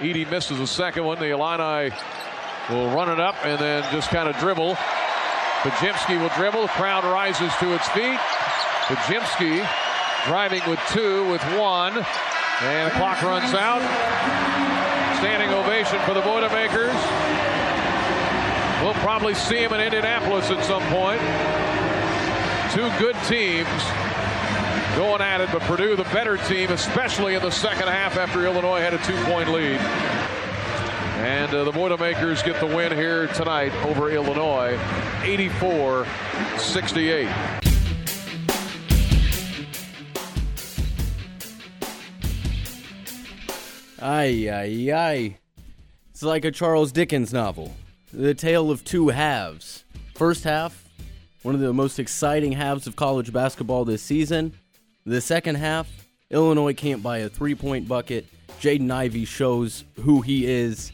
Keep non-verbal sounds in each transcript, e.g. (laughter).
Edey misses the second one. The Illini will run it up and then just kind of dribble. Podziemski will dribble. The crowd rises to its feet. Podziemski driving with two, with one. And the clock runs out. Standing ovation for the Boilermakers. We'll probably see him in Indianapolis at some point. Two good teams going at it, but Purdue the better team, especially in the second half after Illinois had a two-point lead. And uh, the Boilermakers get the win here tonight over Illinois, 84-68. Ay, ay, ay. It's like a Charles Dickens novel. The tale of two halves. First half, one of the most exciting halves of college basketball this season. The second half, Illinois can't buy a three point bucket. Jaden Ivey shows who he is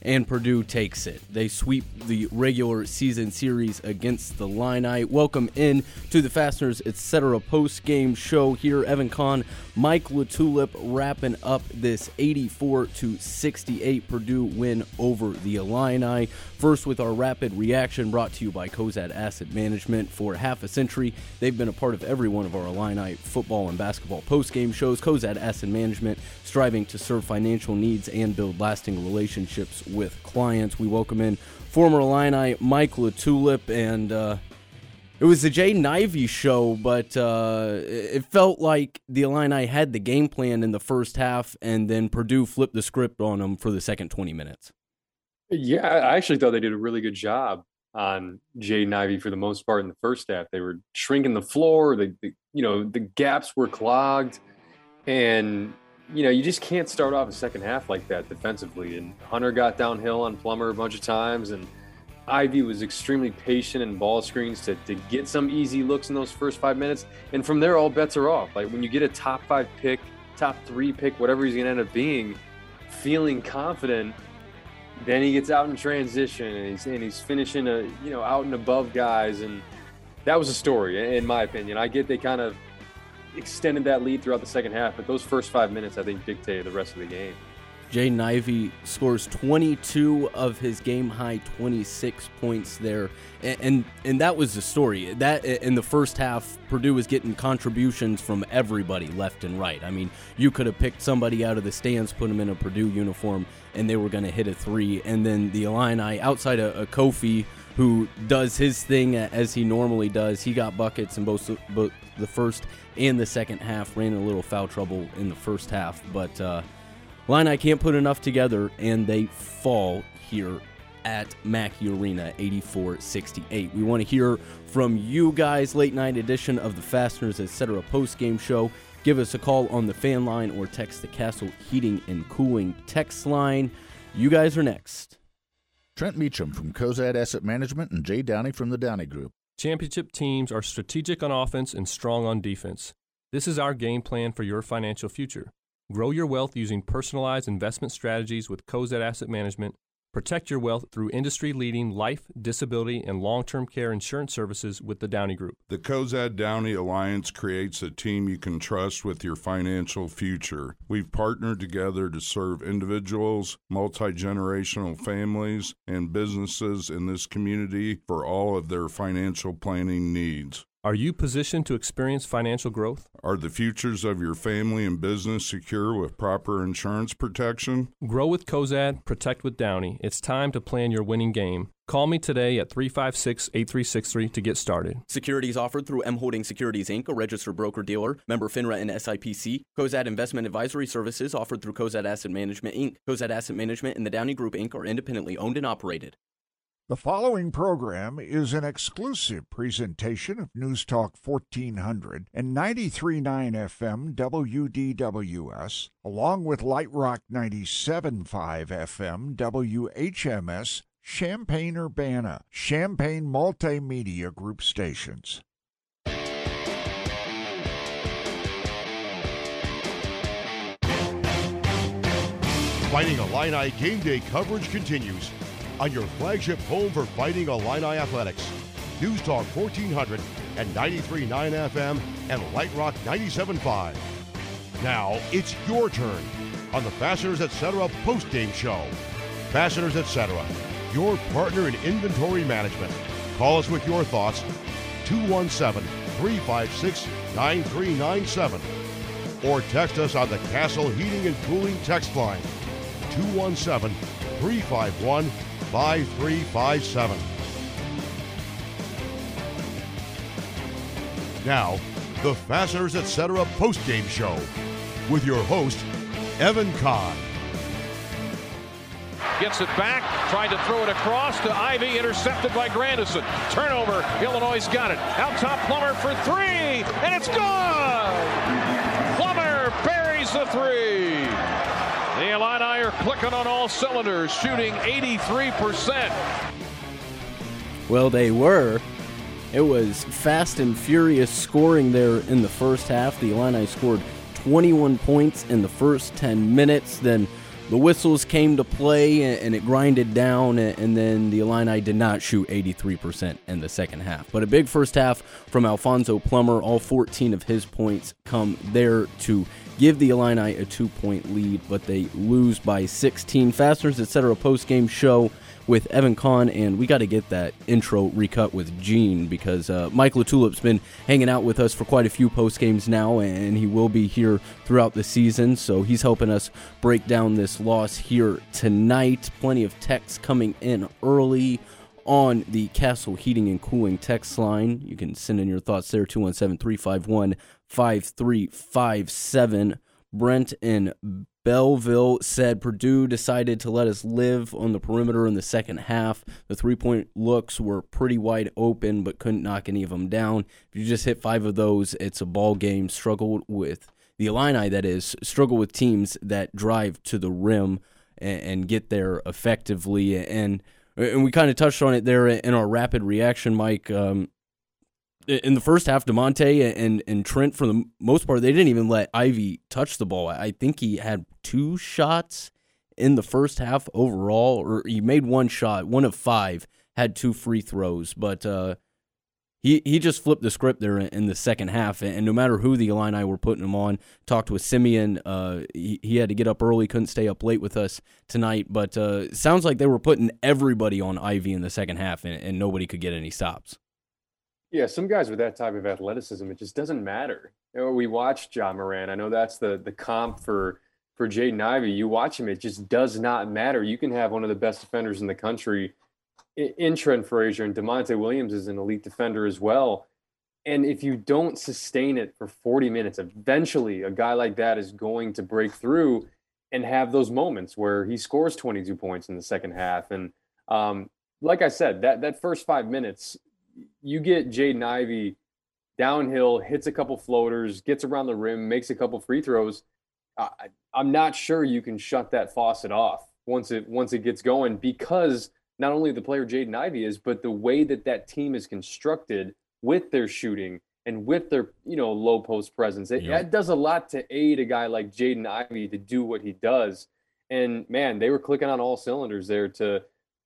and Purdue takes it. They sweep the regular season series against the Illini. Welcome in to the Fasteners Etc. post game show here. Evan Conn, Mike LaTulip wrapping up this 84 to 68 Purdue win over the Illini. First, with our rapid reaction brought to you by Cozad Asset Management. For half a century, they've been a part of every one of our Illini football and basketball post game shows. Cozad Asset Management striving to serve financial needs and build lasting relationships with clients. We welcome in former Illini Mike LaTulip, and uh, it was the Jay Ivey show, but uh, it felt like the Illini had the game plan in the first half, and then Purdue flipped the script on them for the second 20 minutes. Yeah, I actually thought they did a really good job on Jaden Ivey for the most part in the first half. They were shrinking the floor. The, the you know the gaps were clogged, and you know, you just can't start off a second half like that defensively. And Hunter got downhill on Plummer a bunch of times, and Ivey was extremely patient in ball screens to, to get some easy looks in those first five minutes. And from there, all bets are off. Like when you get a top five pick, top three pick, whatever he's going to end up being, feeling confident, then he gets out in transition and he's and he's finishing a you know out and above guys, and that was a story in my opinion. I get they kind of extended that lead throughout the second half, but those first five minutes, I think, dictated the rest of the game. Jaden Ivey scores 22 of his game high 26 points there, and, and, and that was the story. That in the first half, Purdue was getting contributions from everybody left and right. I mean, you could have picked somebody out of the stands, put them in a Purdue uniform, and they were going to hit a three. And then the Illini, outside of, of Kofi, who does his thing as he normally does, he got buckets in both, both the first and the second half. Ran a little foul trouble in the first half, but uh, I can't put enough together, and they fall here at Mackey Arena 84 68. We want to hear from you guys, late night edition of the Fasteners Etc. post game show. Give us a call on the fan line or text the Castle Heating and Cooling text line. You guys are next. Trent Meacham from Cozad Asset Management and Jay Downey from the Downey Group. Championship teams are strategic on offense and strong on defense. This is our game plan for your financial future. Grow your wealth using personalized investment strategies with Cozad Asset Management Protect your wealth through industry leading life, disability, and long term care insurance services with the Downey Group. The Cozad Downey Alliance creates a team you can trust with your financial future. We've partnered together to serve individuals, multi generational families, and businesses in this community for all of their financial planning needs. Are you positioned to experience financial growth? Are the futures of your family and business secure with proper insurance protection? Grow with Cozad, protect with Downey. It's time to plan your winning game. Call me today at 356 8363 to get started. Securities offered through M Holding Securities Inc., a registered broker dealer, member FINRA and SIPC. Cozad Investment Advisory Services offered through Cozad Asset Management Inc. Cozad Asset Management and the Downey Group Inc. are independently owned and operated. The following program is an exclusive presentation of News Talk 1400 and 93.9 FM WDWS, along with Light Rock 97.5 FM WHMS, Champaign Urbana, Champaign Multimedia Group stations. Fighting Illini game day coverage continues on your flagship home for Fighting Illini Athletics. News Talk 1400 and 93.9 FM and Light Rock 97.5. Now it's your turn. on the Fasteners Etc. post-game show. Fasteners Etc., your partner in inventory management. Call us with your thoughts 217 356 9397 or text us on the Castle Heating and Cooling text line 217 351 5357. Now, the Fasteners Etc. post-game show with your host, Evan Conn. Gets it back, tried to throw it across to Ivey, intercepted by Grandison. Turnover, Illinois got it. Out top, Plummer for three, and it's gone! Plummer buries the three. Clicking on all cylinders, shooting 83%. Well, they were. It was fast and furious scoring there in the first half. The Illini scored 21 points in the first 10 minutes. Then the whistles came to play and it grinded down, and then the Illini did not shoot 83% in the second half. But a big first half from Alfonso Plummer. All 14 of his points come there to give the Illini a two point lead, but they lose by 16. Fasteners, etc. post game show with Evan Conn, and we got to get that intro recut with Gene because uh, Mike LaTulip's been hanging out with us for quite a few post games now, and he will be here throughout the season. So he's helping us break down this loss here tonight. Plenty of texts coming in early on the Castle Heating and Cooling text line. You can send in your thoughts there 217 351 5357. Brent in Belleville said Purdue decided to let us live on the perimeter in the second half. The three point looks were pretty wide open, but couldn't knock any of them down. If you just hit five of those, it's a ball game. Struggled with the Illini, that is, struggle with teams that drive to the rim and, and get there effectively. And and we kind of touched on it there in our rapid reaction, Mike. Um, in the first half, Da'Monte and and Trent, for the most part, they didn't even let Ivey touch the ball. I think he had two shots in the first half overall, or he made one shot, one of five, had two free throws, but uh, he he just flipped the script there in the second half. And no matter who the Illini were putting him on, talked with Simeon. Uh, he, he had to get up early, couldn't stay up late with us tonight. But uh, sounds like they were putting everybody on Ivey in the second half, and, and nobody could get any stops. Yeah, some guys with that type of athleticism, it just doesn't matter. You know, we watched Ja Morant. I know that's the the comp for for Jaden Ivey. You watch him, it just does not matter. You can have one of the best defenders in the country in Trent Frazier, and Da'Monte Williams is an elite defender as well. And if you don't sustain it for 40 minutes, eventually a guy like that is going to break through and have those moments where he scores 22 points in the second half. And um, like I said, that that first five minutes, you get Jaden Ivey downhill, hits a couple floaters, gets around the rim, makes a couple free throws. I, I'm not sure you can shut that faucet off once it once it gets going because not only the player Jaden Ivey is, but the way that that team is constructed with their shooting and with their you know low post presence, it, yep. that does a lot to aid a guy like Jaden Ivey to do what he does. And man, they were clicking on all cylinders there to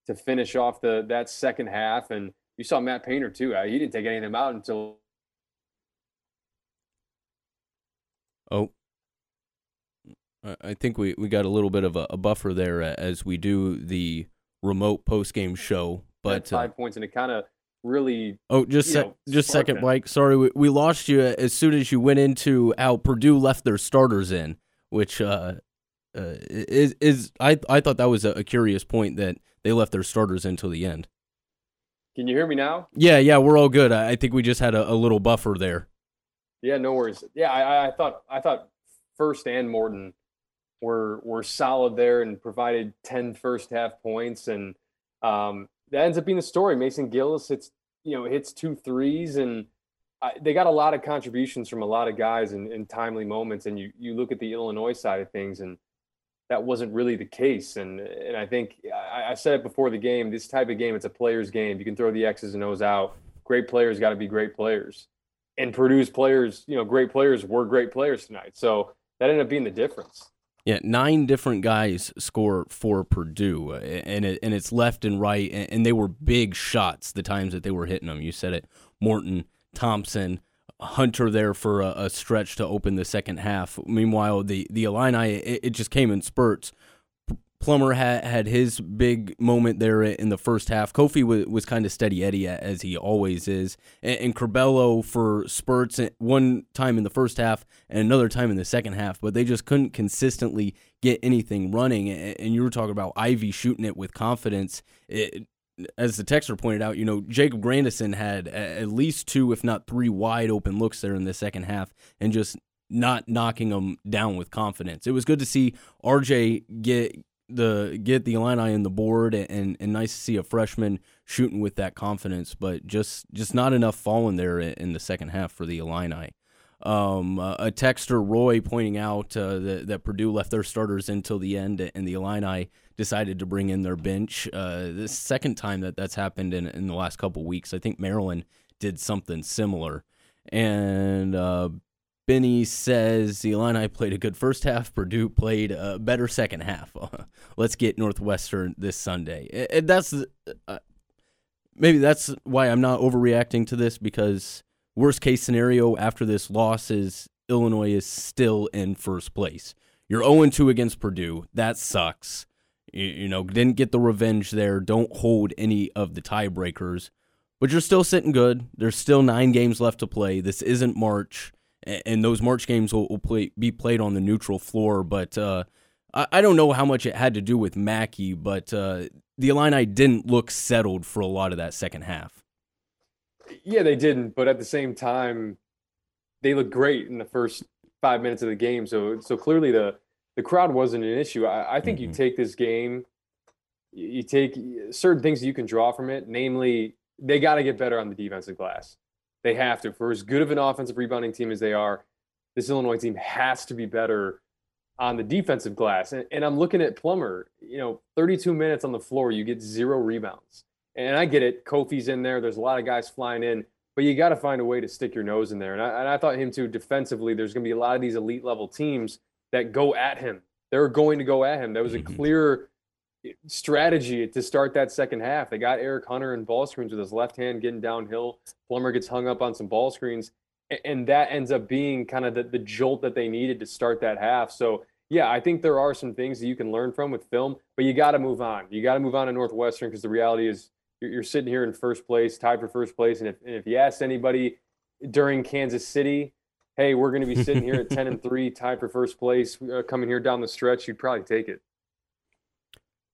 to finish off the that second half and you saw Matt Painter too. Uh, he didn't take any of them out until. Oh, I think we, we got a little bit of a, a buffer there as we do the remote post game show. But five uh, points, and it kind of really. Oh, just sec- know, just second, Mike. Sorry, we, we lost you as soon as you went into how Purdue left their starters in, which uh, uh, is is I I thought that was a, a curious point that they left their starters until the end. Can you hear me now? Yeah, yeah, we're all good. I think we just had a, a little buffer there. Yeah, no worries. Yeah, I, I, thought I thought Furst and Morton were were solid there and provided 10 first half points, and um, that ends up being the story. Mason Gillis hits you know hits two threes, and I, they got a lot of contributions from a lot of guys in, in timely moments. And you you look at the Illinois side of things, and that wasn't really the case. And and I think I, I, said it before the game. This type of game, it's a player's game. You can throw the X's and O's out. Great players got to be great players. And Purdue's players, you know, great players were great players tonight. So that ended up being the difference. Yeah, nine different guys score for Purdue, uh, and it, and it's left and right, and they were big shots the times that they were hitting them. You said it, Morton, Thompson, Hunter there for a, a, stretch to open the second half. Meanwhile, the the Illini it, it just came in spurts. Plummer had had his big moment there in the first half. Kofi was, was kind of steady Eddie as he always is, and, and Curbelo for spurts eh, one time in the first half and another time in the second half. But they just couldn't consistently get anything running. And you were talking about Ivey shooting it with confidence. It, as the texter pointed out, you know, Jacob Grandison had at least two, if not three, wide open looks there in the second half, and just not knocking them down with confidence. It was good to see RJ get the get the Illini in the board, and and nice to see a freshman shooting with that confidence, but just just not enough falling there in the second half for the Illini. Um, uh, a texter Roy pointing out uh, that, that Purdue left their starters until the end, and the Illini decided to bring in their bench. Uh, the second time that that's happened in in the last couple weeks. I think Maryland did something similar, and uh, Benny says the Illini played a good first half. Purdue played a better second half. (laughs) Let's get Northwestern this Sunday. And that's uh, maybe that's why I'm not overreacting to this because worst case scenario after this loss is Illinois is still in first place. You're 0 2 against Purdue. That sucks. You, you know, didn't get the revenge there. Don't hold any of the tiebreakers, but you're still sitting good. There's still nine games left to play. This isn't March and those March games will, will play, be played on the neutral floor. But uh, I, I, don't know how much it had to do with Mackey, but uh, the Illini didn't look settled for a lot of that second half. Yeah, they didn't, but at the same time, they looked great in the first five minutes of the game. So, so clearly the the crowd wasn't an issue. I, I think mm-hmm. you take this game, you take certain things you can draw from it. Namely, they got to get better on the defensive glass. They have to. For as good of an offensive rebounding team as they are, this Illinois team has to be better on the defensive glass. And, and, I'm looking at Plummer, you know, 32 minutes on the floor, you get zero rebounds. And I get it. Kofi's in there. There's a lot of guys flying in, but you got to find a way to stick your nose in there. And I, and I thought him too defensively. There's going to be a lot of these elite level teams that go at him. They're going to go at him. That was a mm-hmm. clear strategy to start that second half. They got Eric Hunter in ball screens with his left hand getting downhill. Plummer gets hung up on some ball screens, and that ends up being kind of the, the jolt that they needed to start that half. So, yeah, I think there are some things that you can learn from with film, but you got to move on. You got to move on to Northwestern because the reality is you're, you're, sitting here in first place, tied for first place. And if, and if you asked anybody during Kansas City, hey, we're going to be sitting here at 10 and 3, (laughs) tied for first place, uh, coming here down the stretch, you'd probably take it.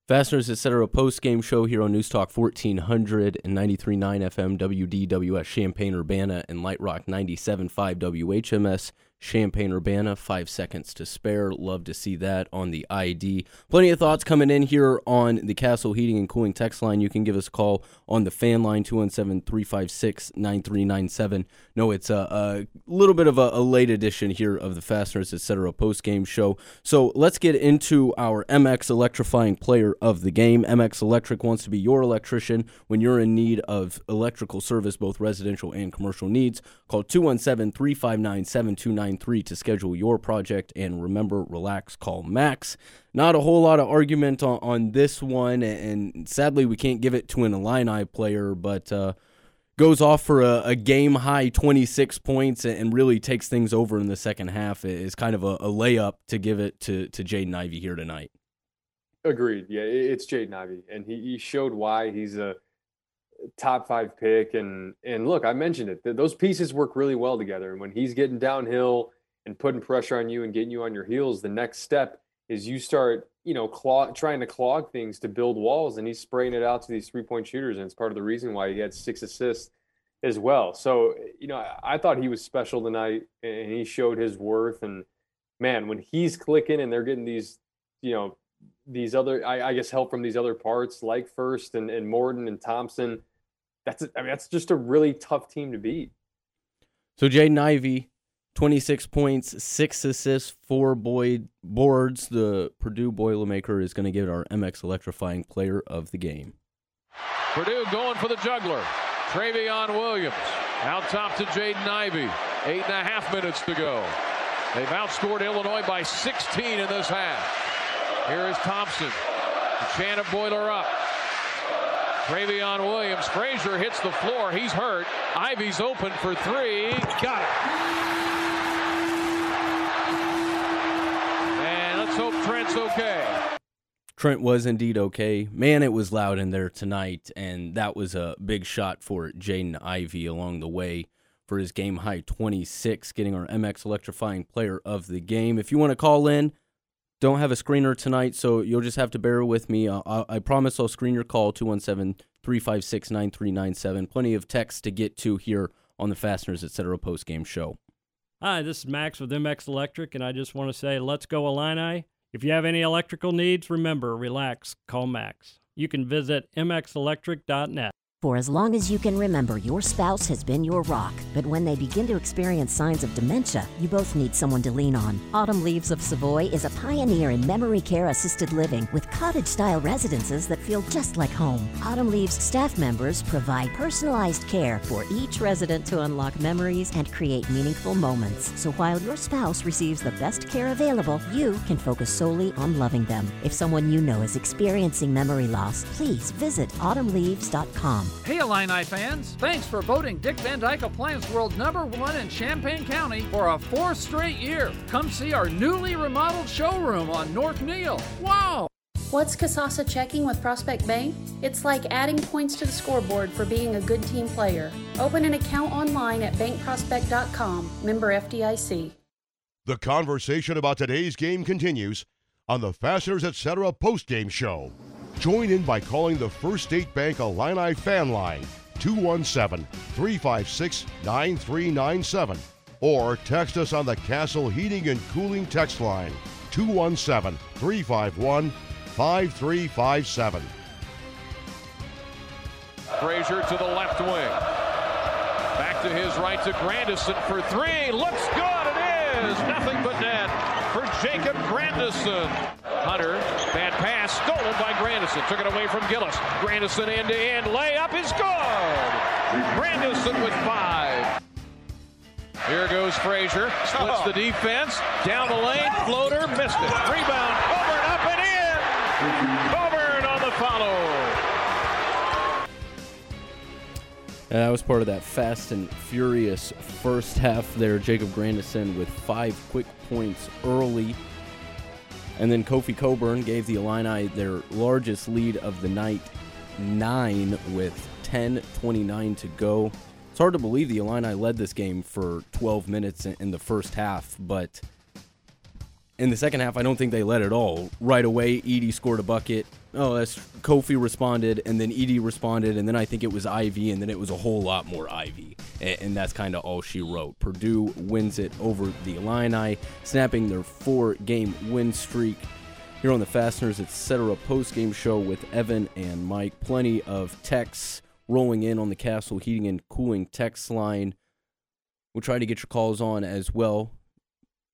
Fasteners, etc. post game show here on News Talk 1400 and 93.9 FM WDWS Champaign Urbana and Light Rock 97.5 WHMS Champaign Urbana. Five seconds to spare. Love to see that on the ID. Plenty of thoughts coming in here on the Castle Heating and Cooling text line. You can give us a call on the fan line 217 356 9397. No, it's a, a, little bit of a, a, late edition here of the Fasteners, etc. post game show. So let's get into our MX electrifying player of the game. MX Electric wants to be your electrician when you're in need of electrical service, both residential and commercial needs. Call 217 359 7293 to schedule your project. And remember, relax, call Max. Not a whole lot of argument on, on this one. And sadly, we can't give it to an Illini player, but. Uh, goes off for a, a, game high 26 points and really takes things over in the second half is kind of a, a layup to give it to, to Jaden Ivey here tonight. Agreed. Yeah, it's Jaden Ivey, and he, he showed why he's a top five pick. And and look, I mentioned it; those pieces work really well together. And when he's getting downhill and putting pressure on you and getting you on your heels, the next step is you start, you know, clog, trying to clog things to build walls. And he's spraying it out to these three point shooters, and it's part of the reason why he had six assists as well. So you know, I, I thought he was special tonight, and he showed his worth. And man, when he's clicking and they're getting these, you know, these other, I, I guess, help from these other parts like Furst and, and Morton and Thompson that's I mean that's just a really tough team to beat. So Jaden Ivey, 26 points, six assists, four Boyd boards. The Purdue Boilermaker is going to get our MX electrifying player of the game. Purdue going for the juggler. Trevion Williams out top to Jaden Ivey. Eight and a half minutes to go. They've outscored Illinois by 16 in this half. Here is Thompson. Shannon Boiler up. Trevion Williams. Frazier hits the floor. He's hurt. Ivey's open for three. Got it. And let's hope Trent's okay. Trent was indeed okay. Man, it was loud in there tonight, and that was a big shot for Jaden Ivey along the way for his game high 26, getting our MX electrifying player of the game. If you want to call in, don't have a screener tonight, so you'll just have to bear with me. Uh, I, I promise I'll screen your call 217 356 9397. Plenty of text to get to here on the Fasteners Etc. post game show. Hi, this is Max with MX Electric, and I just want to say, let's go Illini. If you have any electrical needs, remember, relax, call Max. You can visit mxelectric.net. For as long as you can remember, your spouse has been your rock. But when they begin to experience signs of dementia, you both need someone to lean on. Autumn Leaves of Savoy is a pioneer in memory care assisted living with cottage style residences that feel just like home. Autumn Leaves staff members provide personalized care for each resident to unlock memories and create meaningful moments. So while your spouse receives the best care available, you can focus solely on loving them. If someone you know is experiencing memory loss, please visit autumnleaves.com. Hey, Illini fans! Thanks for voting Dick Van Dyke Appliance World number one in Champaign County for a fourth straight year. Come see our newly remodeled showroom on North Neil. Wow! What's Kasasa checking with Prospect Bank? It's like adding points to the scoreboard for being a good team player. Open an account online at bankprospect.com, member FDIC. The conversation about today's game continues on the Fasteners Etc. postgame show. Join in by calling the First State Bank Illini fan line 217 356 9397 or text us on the Castle Heating and Cooling text line 217 351 5357. Frazier to the left wing. Back to his right to Grandison for three. Looks good. It is nothing but net for Jacob Grandison. Hunter, bad pass, stolen by Grandison. Took it away from Gillis. Grandison end to end. Layup is good. Grandison with five. Here goes Frazier. Splits the defense. Down the lane. Floater. Missed it. Rebound. Cockburn up and in. Cockburn on the follow. And that was part of that fast and furious first half there. Jacob Grandison with five quick points early. And then Kofi Cockburn gave the Illini their largest lead of the night, nine with 10.29 to go. It's hard to believe the Illini led this game for 12 minutes in the first half, but in the second half, I don't think they led at all. Right away, Edey scored a bucket. Oh, that's Kofi responded, and then Edey responded, and then I think it was Ivey, and then it was a whole lot more Ivey. and, and that's kind of all she wrote. Purdue wins it over the Illini, snapping their four-game win streak. Here on the Fasteners Etc. post-game show with Evan and Mike. Plenty of texts rolling in on the Castle Heating and Cooling text line. We'll try to get your calls on as well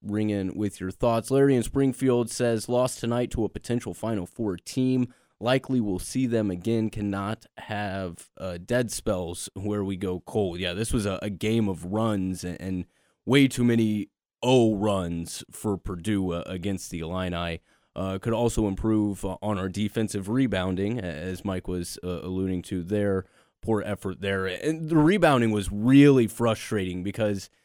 ring in with your thoughts. Larry in Springfield says, lost tonight to a potential Final Four team. Likely we'll see them again. Cannot have uh, dead spells where we go cold. Yeah, this was a, a game of runs and, and, way too many O runs for Purdue uh, against the Illini. Uh, could also improve on our defensive rebounding, as Mike was uh, alluding to there. Poor effort there. And the rebounding was really frustrating because –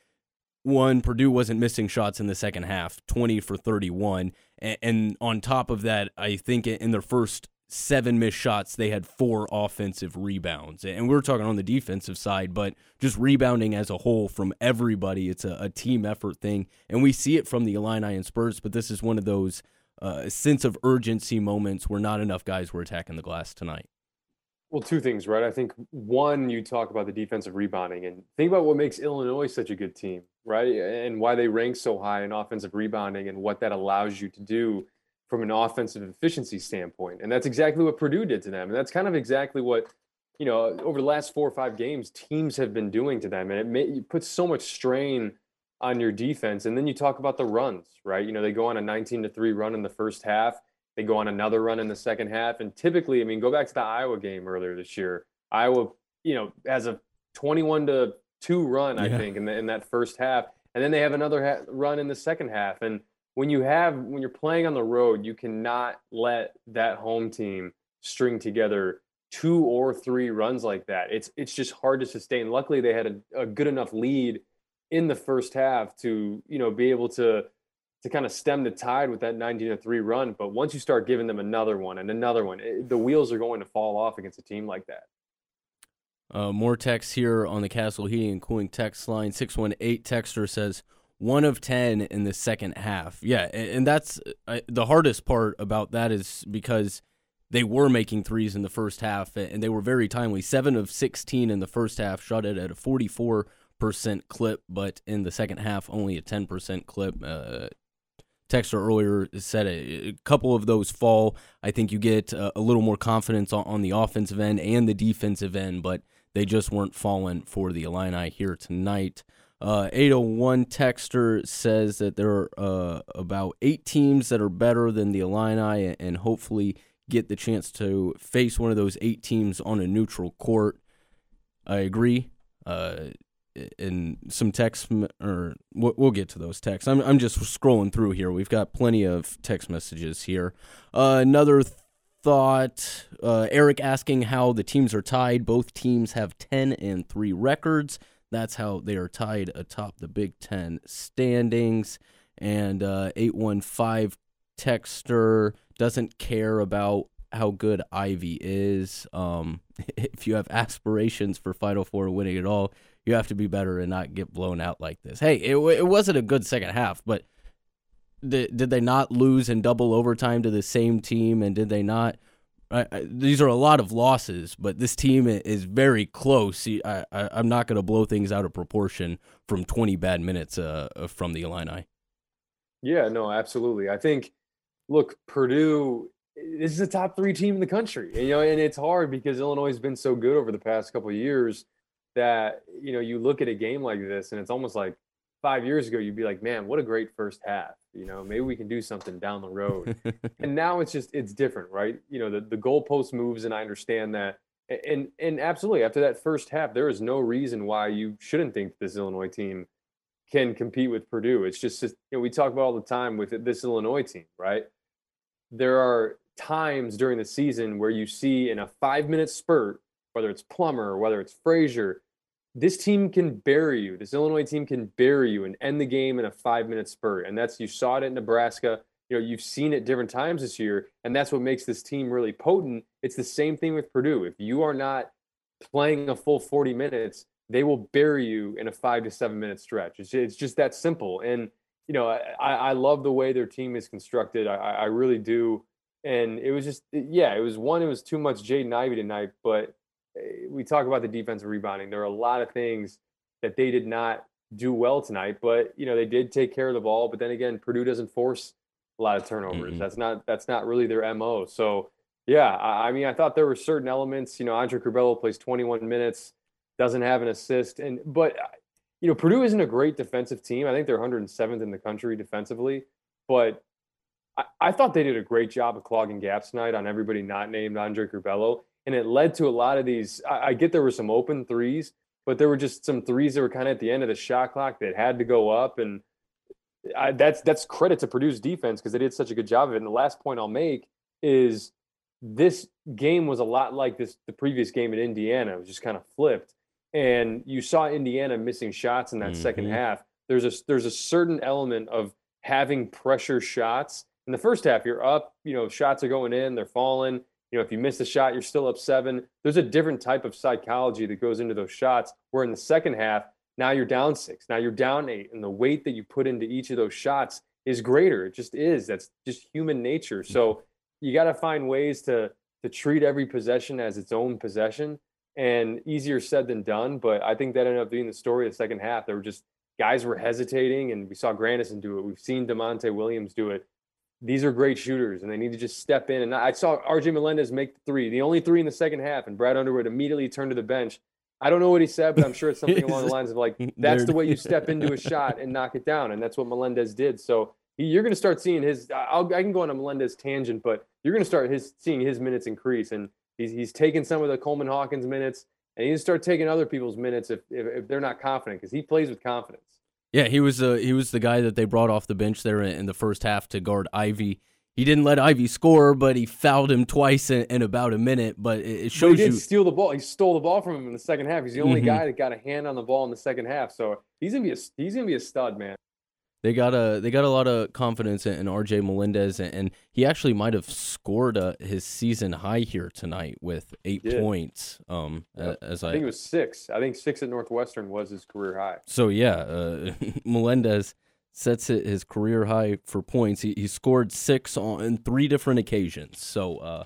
one, Purdue wasn't missing shots in the second half, 20 for 31. And, on top of that, I think in their first seven missed shots, they had four offensive rebounds. And we are talking on the defensive side, but just rebounding as a whole from everybody, it's a, a team effort thing. And we see it from the Illini and Spurs, but this is one of those uh, sense of urgency moments where not enough guys were attacking the glass tonight. Well, two things, right? I think one, you talk about the defensive rebounding and think about what makes Illinois such a good team, right? And why they rank so high in offensive rebounding and what that allows you to do from an offensive efficiency standpoint. And that's exactly what Purdue did to them. And that's kind of exactly what, you know, over the last four or five games, teams have been doing to them. And it, may, it puts so much strain on your defense. And then you talk about the runs, right? You know, they go on a 19 to 3 run in the first half they go on another run in the second half. And typically, I mean, go back to the Iowa game earlier this year. Iowa, you know, has a 21 to 2 run, I think, in, the, in that first half. And then they have another ha- run in the second half. And when you have, when you're playing on the road, you cannot let that home team string together two or three runs like that. It's it's just hard to sustain. Luckily, they had a, a good enough lead in the first half to you know be able to to kind of stem the tide with that 19 to 3 run. But once you start giving them another one and another one, it, the wheels are going to fall off against a team like that. Uh, more text here on the Castle Heating and Cooling text line. 618 texter says, one of 10 in the second half. Yeah, and, that's uh, the hardest part about that is because they were making threes in the first half and they were very timely. Seven of 16 in the first half, shot it at a 44% clip, but in the second half, only a 10% clip. Uh, Texter earlier said a, a, couple of those fall. I think you get a, a little more confidence on, on, the offensive end and the defensive end, but they just weren't falling for the Illini here tonight. Uh, 801 Texter says that there are uh, about eight teams that are better than the Illini and hopefully get the chance to face one of those eight teams on a neutral court. I agree. Uh, and some text or we'll get to those texts. I'm I'm just scrolling through here. We've got plenty of text messages here. Uh, another thought: uh, Eric asking how the teams are tied. Both teams have ten and three records. That's how they are tied atop the Big Ten standings. And uh, eight one five texter doesn't care about how good Ivey is. Um, (laughs) if you have aspirations for Final Four winning at all, you have to be better and not get blown out like this. Hey, it, it wasn't a good second half, but did, did they not lose in double overtime to the same team? And did they not? I, I, these are a lot of losses, but this team is very close. I, I, am not going to blow things out of proportion from 20 bad minutes uh, from the Illini. Yeah, no, absolutely. I think, look, Purdue this is a top three team in the country. And, you know, and it's hard because Illinois has been so good over the past couple of years that you know you look at a game like this and it's almost like five years ago you'd be like man what a great first half you know? Maybe we can do something down the road. (laughs) And now it's just it's different right? You know the, the goalpost moves and i understand that. And and absolutely after that first half there is no reason why you shouldn't think this illinois team can compete with purdue. It's just, just you know we talk about all the time with this illinois team right? There are times during the season where you see in a five minute spurt whether it's Plummer whether it's Frazier, this team can bury you. This Illinois team can bury you and end the game in a five minute spurt. And that's you saw it at Nebraska. You know, you've seen it different times this year, and that's what makes this team really potent. It's the same thing with Purdue. If you are not playing a full 40 minutes, they will bury you in a five to seven minute stretch. It's, it's just that simple. And, you know, I, I love the way their team is constructed. I, I really do. And it was just, yeah, it was one, it was too much Jaden Ivey tonight, but we talk about the defensive rebounding. There are a lot of things that they did not do well tonight, but you know they did take care of the ball. But then again, Purdue doesn't force a lot of turnovers. Mm-hmm. That's not that's not really their mo. So yeah, I, I, mean, I thought there were certain elements. You know, Andre Curbelo plays 21 minutes, doesn't have an assist, and but you know Purdue isn't a great defensive team. I think they're 107th in the country defensively, but I, I thought they did a great job of clogging gaps tonight on everybody not named Andre Curbelo and it led to a lot of these. I, I get there were some open threes, but there were just some threes that were kind of at the end of the shot clock that had to go up, and I, that's that's credit to Purdue's defense because they did such a good job of it. And the last point I'll make is this game was a lot like this the previous game in Indiana. It was just kind of flipped, and you saw Indiana missing shots in that mm-hmm. second half. There's a there's a certain element of having pressure shots in the first half. You're up, you know, shots are going in, they're falling you know, if you miss a shot, you're still up seven. There's a different type of psychology that goes into those shots. Where in the second half, now you're down six, now you're down eight, and the weight that you put into each of those shots is greater. It just is. That's just human nature. So mm-hmm. you got to find ways to to treat every possession as its own possession. And easier said than done. But I think that ended up being the story of the second half. There were just guys were hesitating, and we saw Grandison do it. We've seen Da'Monte Williams do it these are great shooters and they need to just step in. And I saw RJ Melendez make the three, the only three in the second half, and Brad Underwood immediately turned to the bench. I don't know what he said, but I'm sure it's something along the (laughs) lines of like, that's the way you step into a (laughs) shot and knock it down. And that's what Melendez did. So you're going to start seeing his, I'll, i can go on a Melendez tangent, but you're going to start his seeing his minutes increase. And he's, he's taken some of the Coleman Hawkins minutes and he's going to start taking other people's minutes if, if, if they're not confident because he plays with confidence. Yeah, he was uh, he was the guy that they brought off the bench there in the first half to guard Ivey. he didn't let Ivey score, but he fouled him twice in, in about a minute. But it, it shows but he did you steal the ball. He stole the ball from him in the second half. He's the only Mhm. guy that got a hand on the ball in the second half. So he's gonna be a he's gonna be a stud, man. They got a they got a lot of confidence in, in RJ Melendez, and, and he actually might have scored uh, his season high here tonight with eight did. points. Um, Yep. a- as I think it was six. I think six at Northwestern was his career high. So yeah, uh, (laughs) Melendez sets his career high for points. He, he scored six on three different occasions. So uh,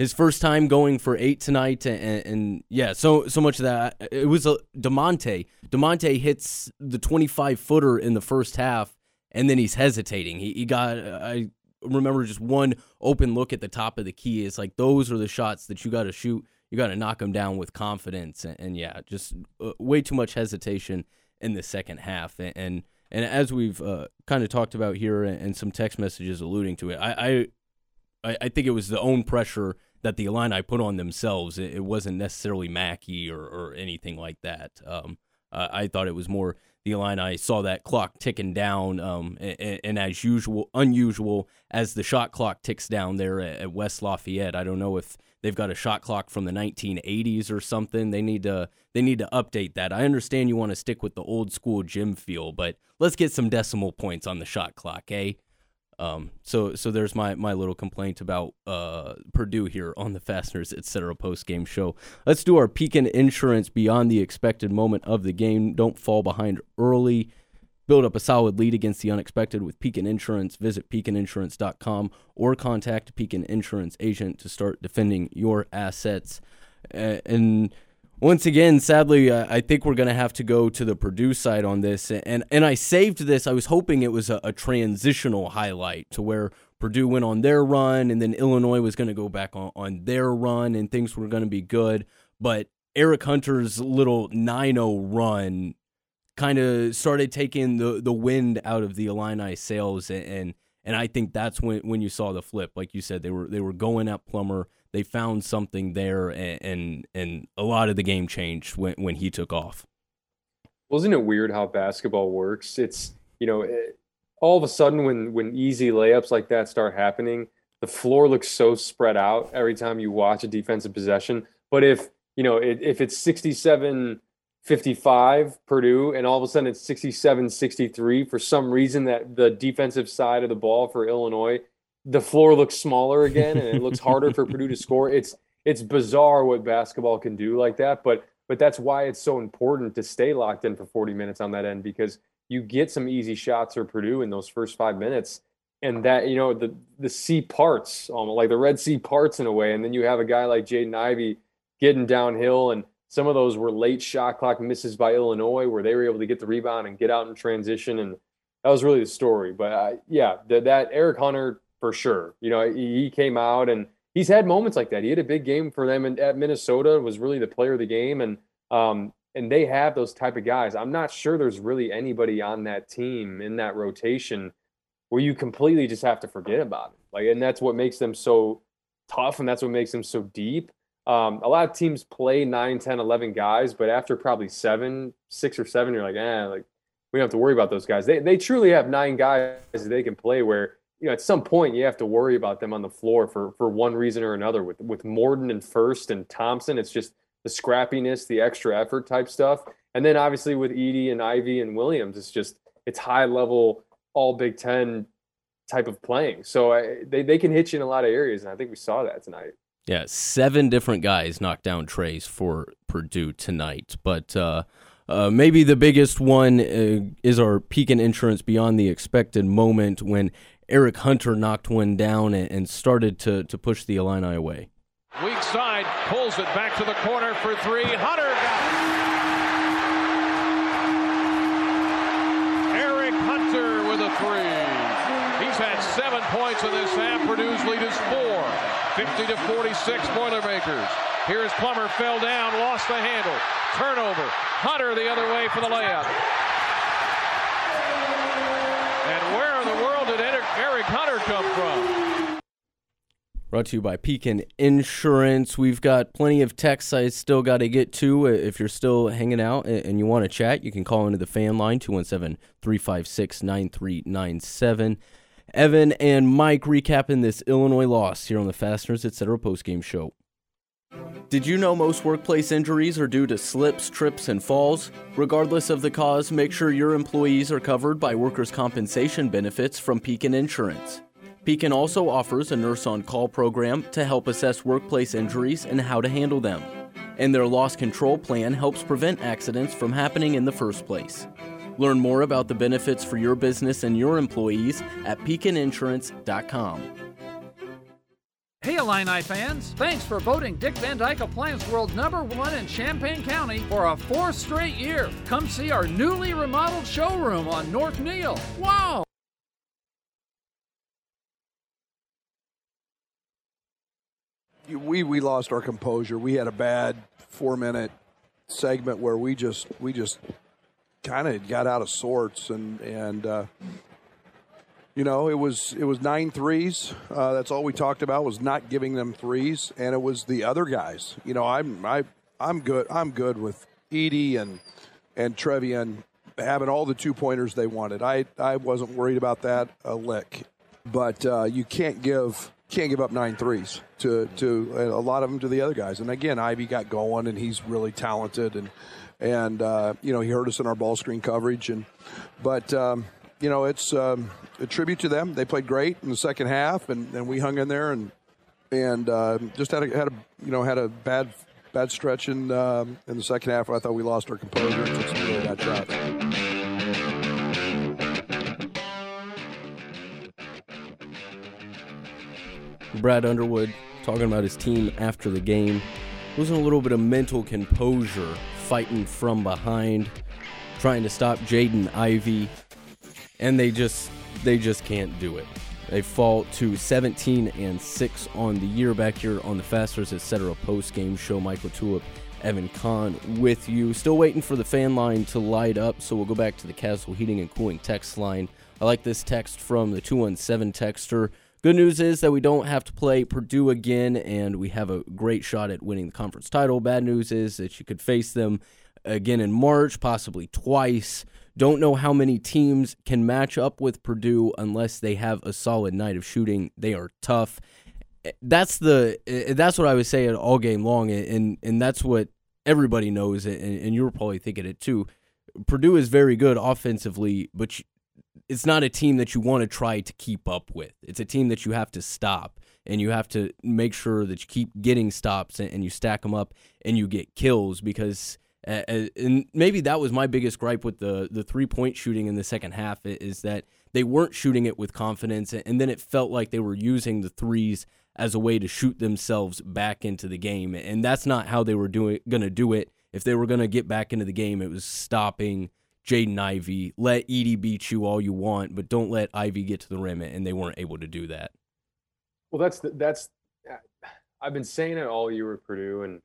his first time going for eight tonight, and, and yeah, so so much of that it was a Da'Monte. Da'Monte hits the twenty five footer in the first half, and then he's hesitating. He he got I remember just one open look at the top of the key. It's like those are the shots that you got to shoot. You got to knock them down with confidence, and, and yeah, just uh, way too much hesitation in the second half. And and, and as we've uh, kind of talked about here, and, some text messages alluding to it, I, I I think it was the own pressure that the Illini put on themselves. It, it wasn't necessarily Mackey or, or anything like that. Um, uh, I thought it was more the Illini saw that clock ticking down, um, and, and as usual, unusual as the shot clock ticks down there at, at West Lafayette. I don't know if they've got a shot clock from the 1980s or something. They need to they need to update that. I understand you want to stick with the old school gym feel, but let's get some decimal points on the shot clock, eh? Um, so so there's my my little complaint about uh, Purdue here on the Fasteners etc. post game show. Let's do our Pekin Insurance beyond the expected moment of the game. Don't fall behind early. Build up a solid lead against the unexpected with Pekin Insurance. Visit pekininsurance.com or contact Pekin Insurance agent to start defending your assets. And once again, sadly, uh, I think we're going to have to go to the Purdue side on this. And and I saved this. I was hoping it was a, a transitional highlight to where Purdue went on their run, and then Illinois was going to go back on, on their run, and things were going to be good. But Eric Hunter's little 9-0 run kind of started taking the the wind out of the Illini sails, and, and and I think that's when when you saw the flip. Like you said, they were they were going at Plummer. They found something there, and and, and a lot of the game changed when when he took off. Wasn't it weird how basketball works? It's you know, it, all of a sudden when when easy layups like that start happening, the floor looks so spread out every time you watch a defensive possession. But if you know, it, if it's 67 55 Purdue and all of a sudden it's 67 63 for some reason that the defensive side of the ball for Illinois the floor looks smaller again and it looks harder for Purdue to (laughs) score. It's it's bizarre what basketball can do like that, but but that's why it's so important to stay locked in for 40 minutes on that end because you get some easy shots for Purdue in those first 5 minutes and that you know the the sea parts almost like the Red Sea parts in a way and then you have a guy like Jaden Ivey getting downhill and some of those were late shot clock misses by Illinois where they were able to get the rebound and get out in transition and that was really the story but uh, yeah the, that Eric Hunter for sure. You know, he, came out and he's had moments like that. He had a big game for them in, at Minnesota. Was really the player of the game, and um, and they have those type of guys. I'm not sure there's really anybody on that team in that rotation where you completely just have to forget about it. Like, and that's what makes them so tough, and that's what makes them so deep. Um, a lot of teams play 9, 10, 11 guys, but after probably seven, six or seven, you're like, eh, like we don't have to worry about those guys. They they truly have nine guys they can play where you know, at some point you have to worry about them on the floor for for one reason or another. With with Morton and Furst and Thompson, it's just the scrappiness, the extra effort type stuff. And then obviously with Edey and Ivey and Williams, it's just it's high level, all Big Ten type of playing. So I, they they can hit you in a lot of areas, and I think we saw that tonight. Yeah, seven different guys knocked down trays for Purdue tonight, but. uh uh, maybe the biggest one uh, is our Pekin Insurance Beyond the Expected moment when Eric Hunter knocked one down and, started to, to push the Illini away. Weak side pulls it back to the corner for three. Hunter. Eric Hunter with a three. He's had seven points in this half. Purdue's lead is four. 50 to 46 Boilermakers. Here's Plummer fell down, lost the handle. Turnover. Hunter the other way for the layup. Eric Hunter come from? Brought to you by Pekin Insurance. We've got plenty of texts I still got to get to. Uh, if you're still hanging out and you want to chat, you can call into the fan line 217 356 9397. Evan and Mike recapping this Illinois loss here on the Fasteners Etc. postgame show. Did you know most workplace injuries are due to slips, trips, and falls? Regardless of the cause, make sure your employees are covered by workers' compensation benefits from Pekin Insurance. Pekin also offers a nurse on call program to help assess workplace injuries and how to handle them. And their loss control plan helps prevent accidents from happening in the first place. Learn more about the benefits for your business and your employees at pekininsurance.com. Hey Illini fans, thanks for voting Dick Van Dyke Appliance World number one in Champaign County for a fourth straight year. Come see our newly remodeled showroom on North Neil. Wow! We we lost our composure. We had a bad four minute segment where we just we just kind of got out of sorts and and uh, you know, it was it was nine threes. Uh, that's all we talked about was not giving them threes, and it was the other guys. You know, I'm I I'm good. I'm good with Edey and and Trevion having all the two pointers they wanted. I I wasn't worried about that a lick, but uh, you can't give can't give up nine threes to to a lot of them to the other guys. And again, Ivey got going, and he's really talented, and and uh, you know he hurt us in our ball screen coverage, and but. Um, you know, it's um, a tribute to them. They played great in the second half, and, and we hung in there and and uh, just had a, had a you know had a bad bad stretch in um, in the second half. I thought we lost our composure took some really bad shots. Brad Underwood talking about his team after the game. Losing a little bit of mental composure, fighting from behind, trying to stop Jaden Ivey and they just they just can't do it. They fall to 17 and 6 on the year back here on the Fasteners Etc. post game show. Mike LaTulip, Evan Conn with you. Still waiting for the fan line to light up, so we'll go back to the Castle Heating and Cooling text line. I like this text from the 217 texter. Good news is that we don't have to play Purdue again, and we have a great shot at winning the conference title. Bad news is that you could face them again in March, possibly twice. Don't know how many teams can match up with Purdue unless they have a solid night of shooting. They are tough. Eh, that's the eh, that's what I was saying all game long, and and that's what everybody knows, and, and you're probably thinking it too. Purdue is very good offensively, but it's not a team that you want to try to keep up with. It's a team that you have to stop, and you have to make sure that you keep getting stops and, and you stack them up and you get kills because and maybe that was my biggest gripe with the the three point shooting in the second half is that they weren't shooting it with confidence, and then it felt like they were using the threes as a way to shoot themselves back into the game, and that's not how they were doing going to do it. If they were going to get back into the game, it was stopping Jaden Ivey. Let Edey beat you all you want, but don't let Ivey get to the rim, and they weren't able to do that. Well, that's the, that's. Uh, I've been saying it all year with Purdue, and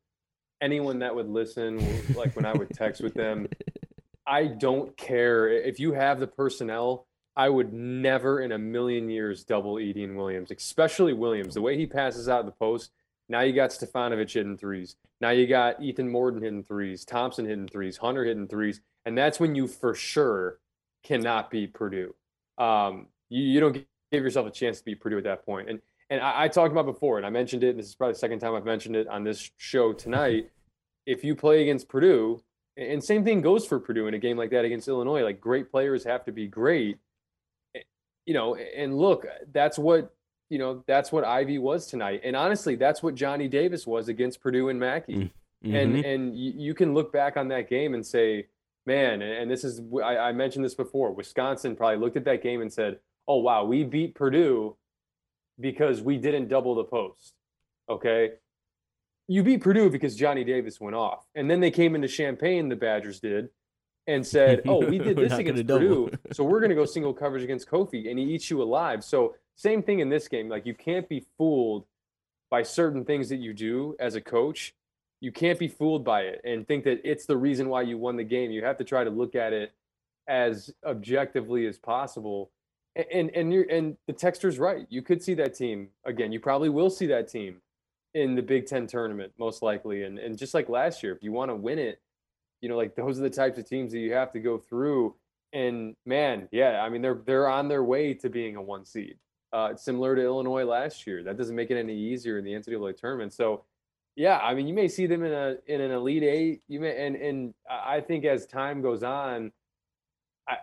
anyone that would listen, like when I would text with them, (laughs) I don't care if you have the personnel. I would never in a million years double Edey and Williams, especially Williams. The way he passes out of the post. Now you got Stefanovic hitting threes. Now you got Ethan Morton hitting threes, Thompson hitting threes, Hunter hitting threes, and that's when you for sure cannot beat Purdue. Um, you, you don't give yourself a chance to beat Purdue at that point. And and I, I, talked about before, and I mentioned it. And this is probably the second time I've mentioned it on this show tonight. (laughs) if you play against Purdue, and same thing goes for Purdue in a game like that against Illinois, like great players have to be great. You know, and look, that's what you know, that's what Ivey was tonight. And honestly, that's what Johnny Davis was against Purdue and Mackey. Mm-hmm. And and you, you can look back on that game and say, man, and this is I, I mentioned this before. Wisconsin probably looked at that game and said, "Oh wow, we beat Purdue because we didn't double the post." Okay, you beat Purdue because Johnny Davis went off, and then they came into Champaign. The Badgers did, and said, "Oh, we did (laughs) this against Purdue, so we're going to go single coverage against Kofi, and he eats you alive." So same thing in this game. Like you can't be fooled by certain things that you do as a coach. You can't be fooled by it and think that it's the reason why you won the game. You have to try to look at it as objectively as possible. And and and, you're, and the texter's right. You could see that team again. You probably will see that team in the Big Ten tournament, most likely. And and just like last year, if you want to win it, you know, like those are the types of teams that you have to go through. and man, yeah, I mean they're they're on their way to being a one seed, uh, similar to Illinois last year. That doesn't make it any easier in the NCAA tournament. So, yeah, I mean you may see them in a in an Elite Eight. You may and and I think as time goes on, I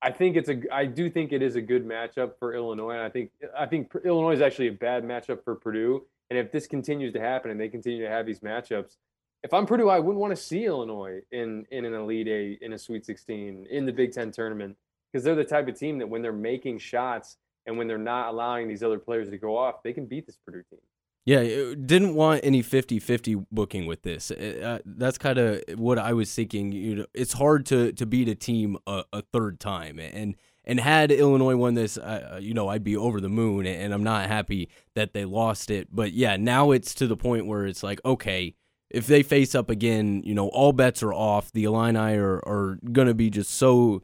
I think it's a I do think it is a good matchup for Illinois. I think I think Illinois is actually a bad matchup for Purdue. And if this continues to happen and they continue to have these matchups, if I'm Purdue, I wouldn't want to see Illinois in in an Elite Eight, in a Sweet 16, in the Big Ten tournament, because they're the type of team that when they're making shots and when they're not allowing these other players to go off, they can beat this Purdue team. Yeah, didn't want any 50-50 booking with this. Uh, that's kind of what I was thinking. You know, it's hard to to beat a team a, a third time, and and had Illinois won this, uh, you know, I'd be over the moon. And I'm not happy that they lost it. But yeah, now it's to the point where it's like, okay, if they face up again, you know, all bets are off. The Illini are, are going to be just so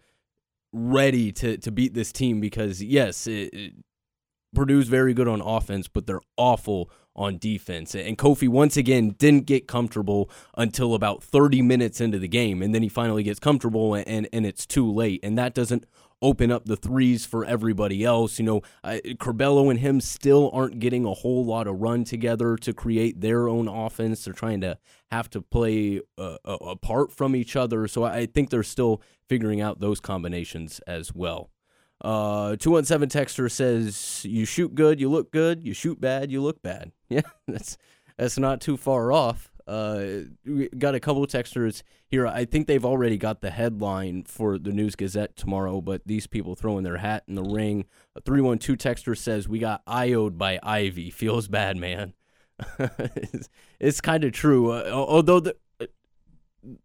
ready to, to beat this team because, yes, it, it, Purdue's very good on offense, but they're awful on defense. And Kofi, once again, didn't get comfortable until about 30 minutes into the game. And then he finally gets comfortable, and, and it's too late. And that doesn't open up the threes for everybody else. You know, uh, Curbelo and him still aren't getting a whole lot of run together to create their own offense. They're trying to have to play uh, apart from each other. So I think they're still figuring out those combinations as well. Uh, 217 Texter says, You shoot good, you look good. You shoot bad, you look bad. (laughs) Yeah, that's, that's not too far off. Uh, we got a couple of texters here. I think they've already got the headline for the News Gazette tomorrow, but these people throwing their hat in the ring. A 312 texter says, We got Ayo'd by Ivey. Feels bad, man. (laughs) it's, it's kind of true. Uh, although the, a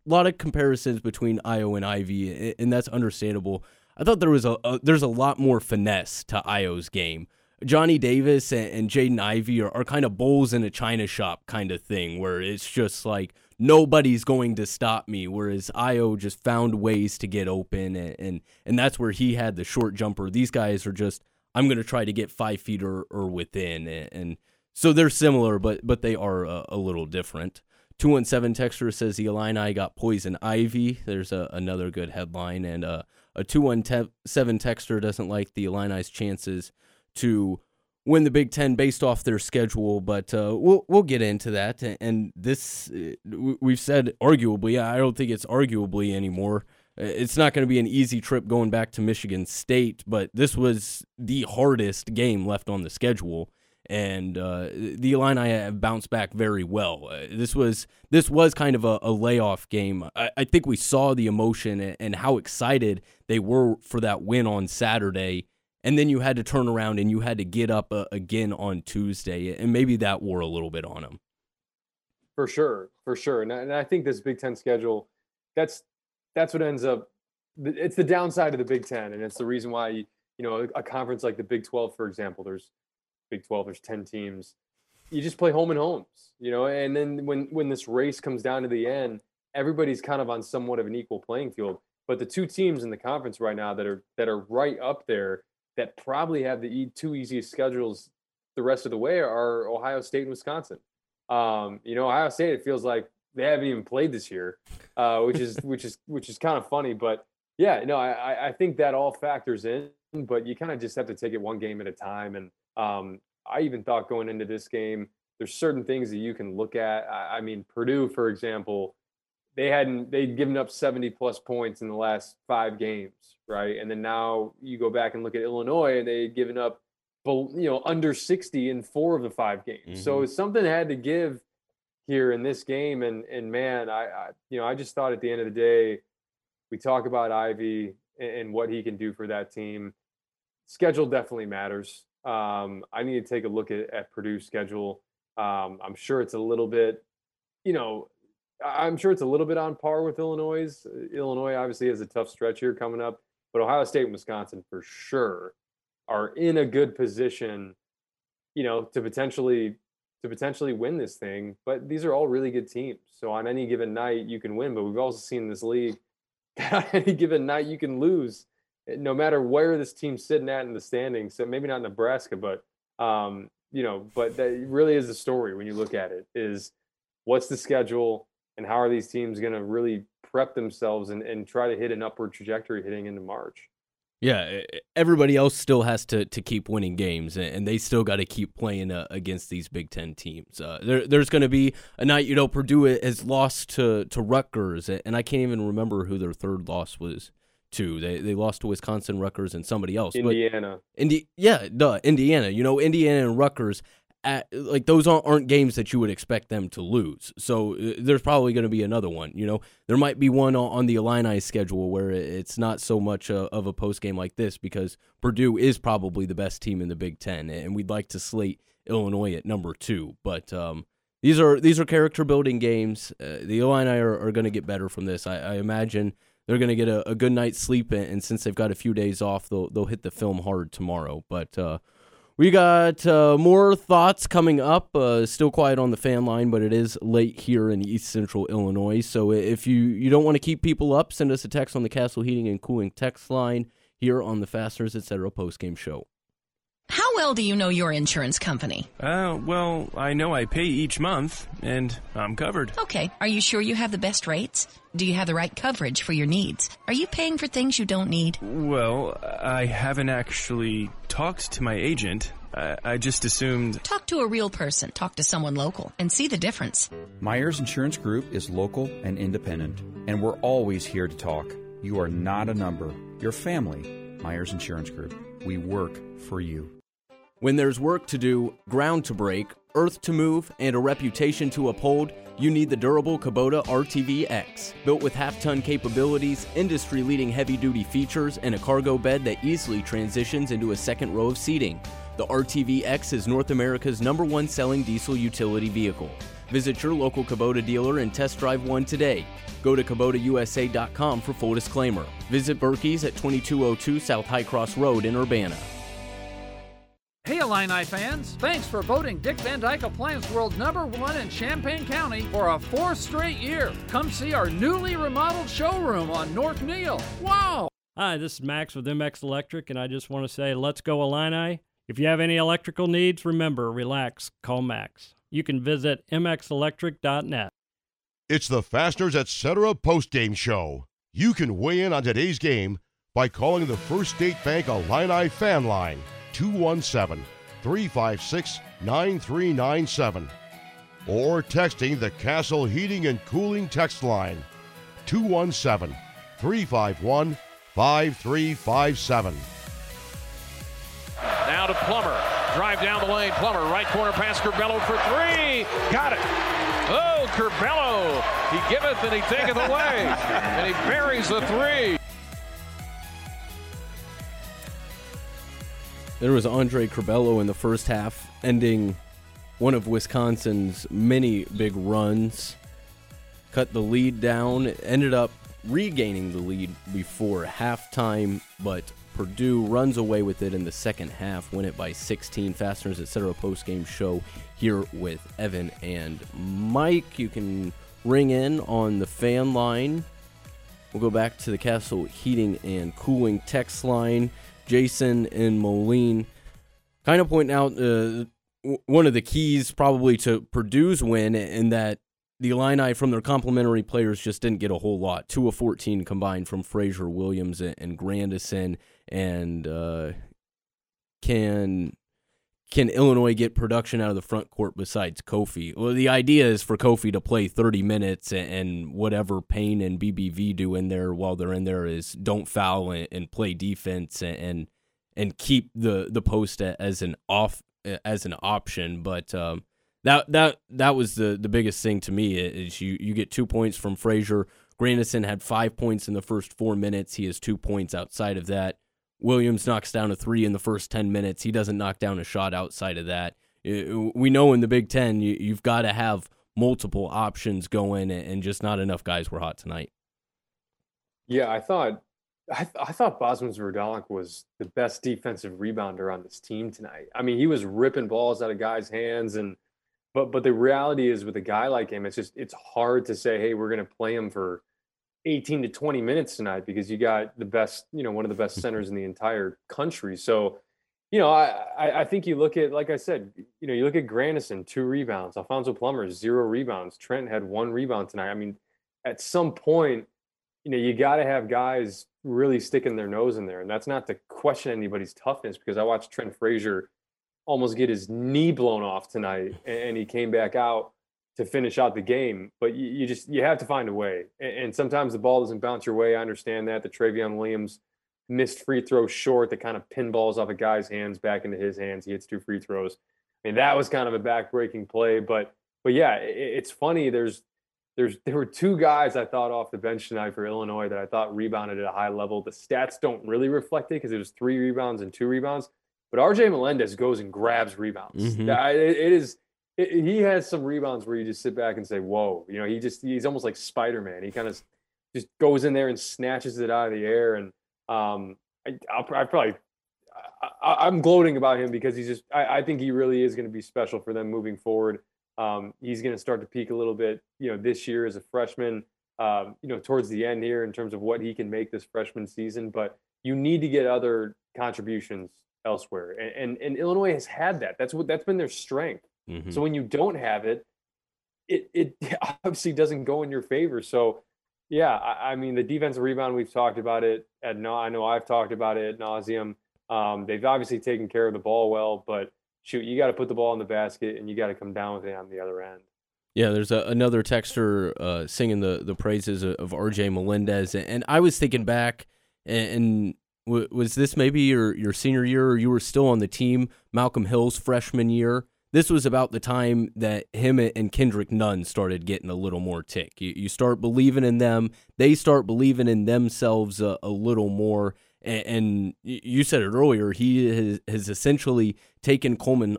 lot of comparisons between Ayo and Ivey, and that's understandable. I thought there was a, a there's a lot more finesse to Ayo's game. Johnny Davis and, and Jaden Ivey are, are kind of bulls in a china shop kind of thing, where it's just like nobody's going to stop me. Whereas Ayo just found ways to get open, and, and and that's where he had the short jumper. These guys are just I'm going to try to get five feet or, or within, and, and so they're similar, but but they are a, a little different. 217 Texter says the Illini got poison ivy. There's a, another good headline. And uh, a 217 Texter doesn't like the Illini's chances to win the Big Ten based off their schedule, but uh, we'll we'll get into that. And this uh, we've said arguably. I don't think it's arguably anymore. Uh, it's not going to be an easy trip going back to Michigan State, but this was the hardest game left on the schedule, and uh, the Illini have bounced back very well. Uh, this was this was kind of a, a layoff game. I, I, think we saw the emotion and, and how excited they were for that win on Saturday and then you had to turn around and you had to get up uh, again on Tuesday, and maybe that wore a little bit on him. For sure, for sure, and I, and I think this Big Ten schedule, that's that's what ends up. It's the downside of the Big Ten, and it's the reason why you know a conference like the Big Twelve, for example. There's Big Twelve. There's ten teams. You just play home and homes, you know, and then when when this race comes down to the end, everybody's kind of on somewhat of an equal playing field. But the two teams in the conference right now that are that are right up there that probably have the two easiest schedules the rest of the way are Ohio State and Wisconsin. Um, you know, Ohio State, it feels like they haven't even played this year, uh, which is which is which is kind of funny. But yeah, no, I I think that all factors in, but you kind of just have to take it one game at a time. And um, I even thought going into this game, there's certain things that you can look at. I, I mean, Purdue, for example, they hadn't they'd given up 70 plus points in the last five games right? And then now you go back and look at illinois and they had given up you know under 60 in four of the five games. Mm-hmm. so something had to give here in this game and and man I, I, you know i just thought at the end of the day we talk about Ivey and, and what he can do for that team. Schedule definitely matters. Um, i need to take a look at, at purdue's schedule. Um, i'm sure it's a little bit you know I'm sure it's a little bit on par with Illinois. Illinois obviously has a tough stretch here coming up, but Ohio State and Wisconsin for sure are in a good position, you know, to potentially to potentially win this thing. But these are all really good teams. So on any given night you can win, but we've also seen this league that (laughs) on any given night you can lose, eh, no matter where this team's sitting at in the standings. So maybe not Nebraska, but um, you know, but that really is the story when you look at it. Is what's the schedule? And how are these teams going to really prep themselves and, and try to hit an upward trajectory hitting into March. Yeah, everybody else still has to, to keep winning games, and they still got to keep playing uh, against these Big Ten teams. Uh, there, there's going to be a night, you know, Purdue has lost to, to Rutgers, and I can't even remember who their third loss was to. They they lost to Wisconsin, Rutgers, and somebody else. Indiana. But Indi- yeah, duh, Indiana. You know, Indiana and Rutgers at, like those aren't games that you would expect them to lose. So uh, there's probably going to be another one. You know, there might be one on the Illini schedule where it's not so much a, of a post game like this because Purdue is probably the best team in the Big Ten, and we'd like to slate Illinois at number two. But um, these are these are character building games. Uh, the Illini are, are going to get better from this. I, I imagine they're going to get a, a, good night's sleep, and since they've got a few days off, they'll they'll hit the film hard tomorrow. But uh, we got uh, more thoughts coming up. Uh, still quiet on the fan line, but it is late here in East Central Illinois. So if you, you don't want to keep people up, send us a text on the Castle Heating and Cooling text line here on the Fasteners Etc. postgame show. How well do you know your insurance company? Uh, well, I know I pay each month, and I'm covered. Okay. Are you sure you have the best rates? Do you have the right coverage for your needs? Are you paying for things you don't need? Well, I haven't actually talked to my agent. I, I just assumed. Talk to a real person. Talk to someone local and see the difference. Myers Insurance Group is local and independent, and we're always here to talk. You are not a number. Your family. Myers Insurance Group. We work for you. When there's work to do, ground to break, earth to move, and a reputation to uphold, you need the durable Kubota RTV X. Built with half ton capabilities, industry leading heavy duty features, and a cargo bed that easily transitions into a second row of seating. The RTV X is North America's number one selling diesel utility vehicle. Visit your local Kubota dealer and test drive one today. Go to KubotaUSA.com for full disclaimer. Visit Birkey's at 2202 South High Cross Road in Urbana. Hey Illini fans, thanks for voting Dick Van Dyke Appliance World number one in Champaign County for a fourth straight year. Come see our newly remodeled showroom on North Neil. Wow! Hi, this is Max with MX Electric, and I just want to say, let's go Illini. If you have any electrical needs, remember, relax, call Max. You can visit mxelectric.net. It's the Fasteners Etc. post-game show. You can weigh in on today's game by calling the First State Bank Illini fan line 217 356 9397 or texting the Castle Heating and Cooling text line 217 351 5357. Now to Plummer. Drive down the lane. Plummer, right corner pass Curbelo for three. Got it. Oh, Curbelo. He giveth and he taketh away. (laughs) and he buries the three. There was Andre Curbelo in the first half, ending one of Wisconsin's many big runs. Cut the lead down, ended up regaining the lead before halftime, but Purdue runs away with it in the second half, win it by 16. Fasteners, etc. Post game show here with Evan and Mike. You can ring in on the fan line. We'll go back to the Castle Heating and Cooling text line. Jason and Moline kind of pointing out uh, one of the keys probably to Purdue's win in that the Illini from their complementary players just didn't get a whole lot. Two of 14 combined from Frazier, Williams, and Grandison. And uh, can can Illinois get production out of the front court besides Kofi? Well, the idea is for Kofi to play 30 minutes and whatever Payne and BBV do in there while they're in there is don't foul and, play defense and and keep the the post as an off as an option. But um, that that that was the the biggest thing to me is you you get two points from Frazier. Grandison had five points in the first four minutes. He has two points outside of that. Williams knocks down a three in the first 10 minutes. He doesn't knock down a shot outside of that. We know in the Big Ten, you, have got to have multiple options going, and just not enough guys were hot tonight. Yeah, I thought I, th- I thought Bosmans was the best defensive rebounder on this team tonight. I mean, he was ripping balls out of guys' hands, and but but the reality is with a guy like him, it's just it's hard to say, hey, we're going to play him for 18 to 20 minutes tonight because you got the best, you know, one of the best mm-hmm. centers in the entire country. So you know, I, I, think you look at, like I said, you know, you look at Grandison, two rebounds, Alfonso Plummer, zero rebounds. Trent had one rebound tonight. I mean, at some point, you know, you got to have guys really sticking their nose in there. And that's not to question anybody's toughness because I watched Trent Frazier almost get his knee blown off tonight and, he came back out to finish out the game. But you, you just, you have to find a way. And, and, sometimes the ball doesn't bounce your way. I understand that. The Trevion Williams missed free throw short that kind of pinballs off a guy's hands back into his hands. He hits two free throws. I mean, that was kind of a back-breaking play, but but yeah, it, it's funny. There's there's there were two guys I thought off the bench tonight for Illinois that I thought rebounded at a high level. The stats don't really reflect it because it was three rebounds and two rebounds. But RJ Melendez goes and grabs rebounds. Mm-hmm. It, it is he has some rebounds where you just sit back and say, "Whoa!" You know, he just he's almost like Spider Man. He kind of just goes in there and snatches it out of the air, and um, I, I'll, I probably I, am gloating about him because he's just I, I think he really is going to be special for them moving forward. Um, he's going to start to peak a little bit, you know, this year as a freshman. Um, you know, towards the end here in terms of what he can make this freshman season, but you need to get other contributions elsewhere, and and, and Illinois has had that. That's what that's been their strength. Mm-hmm. So when you don't have it, it it (laughs) obviously doesn't go in your favor. So yeah, I, I, mean the defensive rebound. We've talked about it at no. I know I've talked about it at nauseum. Um, they've obviously taken care of the ball well, but shoot, you got to put the ball in the basket and you got to come down with it on the other end. Yeah, there's a, another texter uh, singing the the praises of, of R.J. Melendez, and I was thinking back, and, and w- was this maybe your your senior year, or you were still on the team, Malcolm Hill's freshman year? This was about the time that him and Kendrick Nunn started getting a little more tick. You, you start believing in them, they start believing in themselves a, a little more. And, you said it earlier, he has, has essentially taken Coleman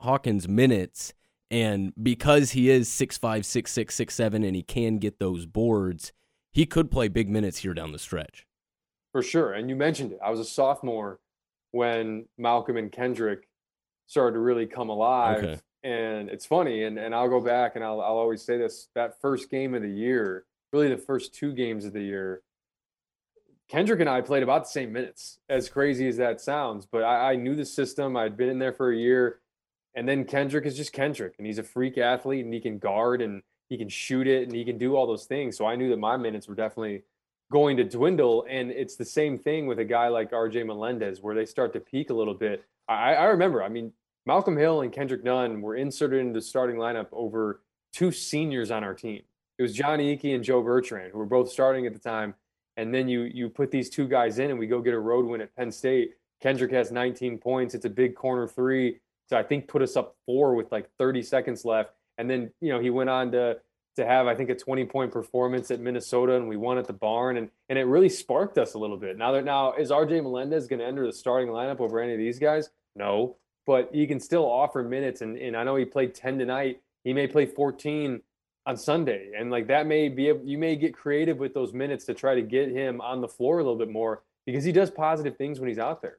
Hawkins' minutes. And because he is six five, six six, six seven, and he can get those boards, he could play big minutes here down the stretch. For sure. And you mentioned it. I was a sophomore when Malcolm and Kendrick started to really come alive. Okay. And it's funny, and, and I'll go back and I'll, I'll always say this that first game of the year, really the first two games of the year, Kendrick and I played about the same minutes, as crazy as that sounds. But I, I knew the system, I'd been in there for a year. And then Kendrick is just Kendrick, and he's a freak athlete, and he can guard and he can shoot it, and he can do all those things. So I knew that my minutes were definitely going to dwindle. And it's the same thing with a guy like RJ Melendez, where they start to peak a little bit. I, I remember, I mean, Malcolm Hill and Kendrick Nunn were inserted into the starting lineup over two seniors on our team. It was Jon Ekey and Joe Bertrand, who were both starting at the time. And then you you put these two guys in, and we go get a road win at Penn State. Kendrick has 19 points. It's a big corner three. So I think put us up four with like 30 seconds left. And then, you know, he went on to to have, I think, a 20 point performance at Minnesota and we won at the barn. And and it really sparked us a little bit. Now that now is RJ Melendez gonna enter the starting lineup over any of these guys? No but he can still offer minutes. And, and I know he played 10 tonight. He may play 14 on Sunday. And like that may be, you may get creative with those minutes to try to get him on the floor a little bit more because he does positive things when he's out there.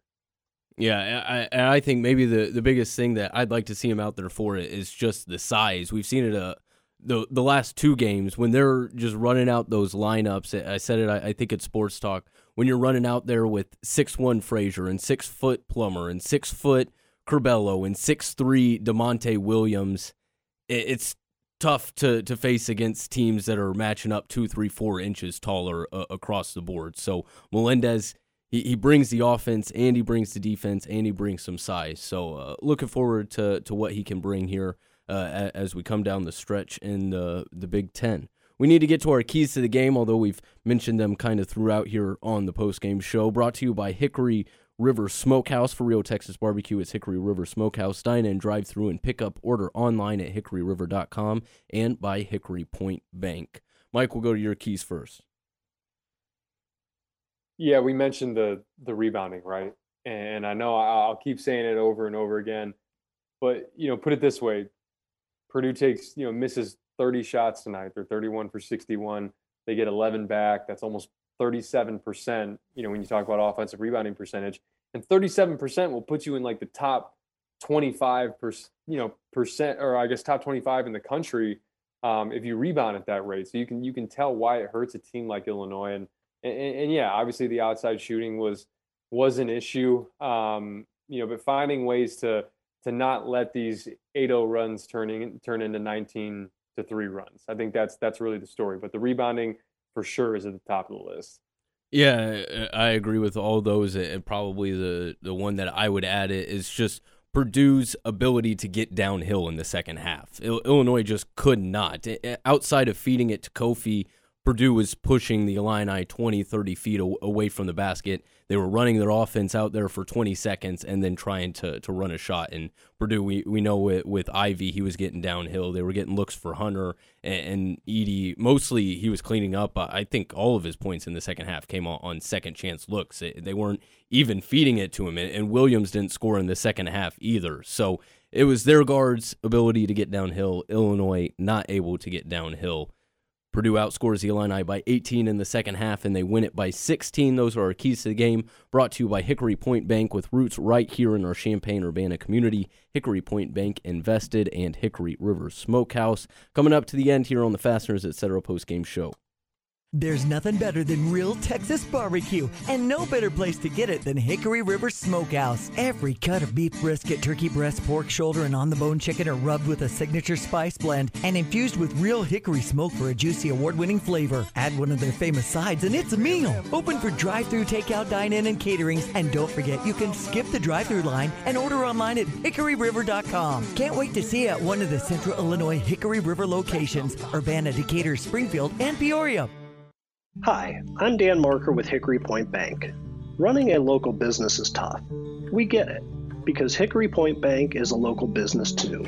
Yeah, I, I think maybe the, the biggest thing that I'd like to see him out there for is just the size. We've seen it uh, the the last two games when they're just running out those lineups. I said it, I, I think it's Sports Talk. When you're running out there with six one Frazier and six foot Plummer and six foot Curbelo and six three Da'Monte Williams, it's tough to, to face against teams that are matching up two, three, four inches taller uh, across the board. So Melendez, he, he brings the offense and he brings the defense and he brings some size. So uh, looking forward to, to what he can bring here uh, as we come down the stretch in the, the Big Ten. We need to get to our keys to the game, although we've mentioned them kind of throughout here on the post game show. Brought to you by Hickory River Smokehouse for real Texas barbecue. It's Hickory River Smokehouse. Dine in, drive through, and pick up. Order online at hickoryriver.com and by Hickory Point Bank. Mike, we'll go to your keys first. Yeah, we mentioned the the rebounding, right? And I know I'll keep saying it over and over again, but you know, put it this way: Purdue takes you know misses 30 shots tonight. They're 31 for 61. They get 11 back. That's almost 37%, you know, when you talk about offensive rebounding percentage. And 37% will put you in like the top 25 percent, you know, percent, or I guess top 25 in the country um, if you rebound at that rate. So you can you can tell why it hurts a team like Illinois. And and, and yeah, obviously the outside shooting was was an issue. Um, you know, but finding ways to to not let these 8-0 runs turning turn into 19 to three runs. I think that's that's really the story. But the rebounding for sure is at the top of the list. Yeah, I agree with all those, and probably the the one that I would add is just Purdue's ability to get downhill in the second half. Illinois just could not. Outside of feeding it to Kofi, Purdue was pushing the Illini 20, 30 feet away from the basket. They were running their offense out there for 20 seconds and then trying to, to run a shot. And Purdue, we, we know with, with Ivey, he was getting downhill. They were getting looks for Hunter and, and Edey. Mostly he was cleaning up. I think all of his points in the second half came on, on second chance looks. They weren't even feeding it to him. And Williams didn't score in the second half either. So it was their guards' ability to get downhill. Illinois not able to get downhill. Purdue outscores the Illini by 18 in the second half, and they win it by 16. Those are our keys to the game. Brought to you by Hickory Point Bank, with roots right here in our Champaign Urbana community. Hickory Point Bank invested, and Hickory River Smokehouse. Coming up to the end here on the Fasteners Etc. post game show. There's nothing better than real Texas barbecue, and no better place to get it than Hickory River Smokehouse. Every cut of beef brisket, turkey breast, pork shoulder, and on the bone chicken are rubbed with a signature spice blend and infused with real hickory smoke for a juicy award winning flavor. Add one of their famous sides, and it's a meal. Open for drive through, takeout, dine in, and caterings. And don't forget, you can skip the drive through line and order online at hickoryriver.com. Can't wait to see you at one of the Central Illinois Hickory River locations Urbana, Decatur, Springfield, and Peoria. Hi, I'm Dan Marker with Hickory Point Bank. Running a local business is tough. We get it, because Hickory Point Bank is a local business too.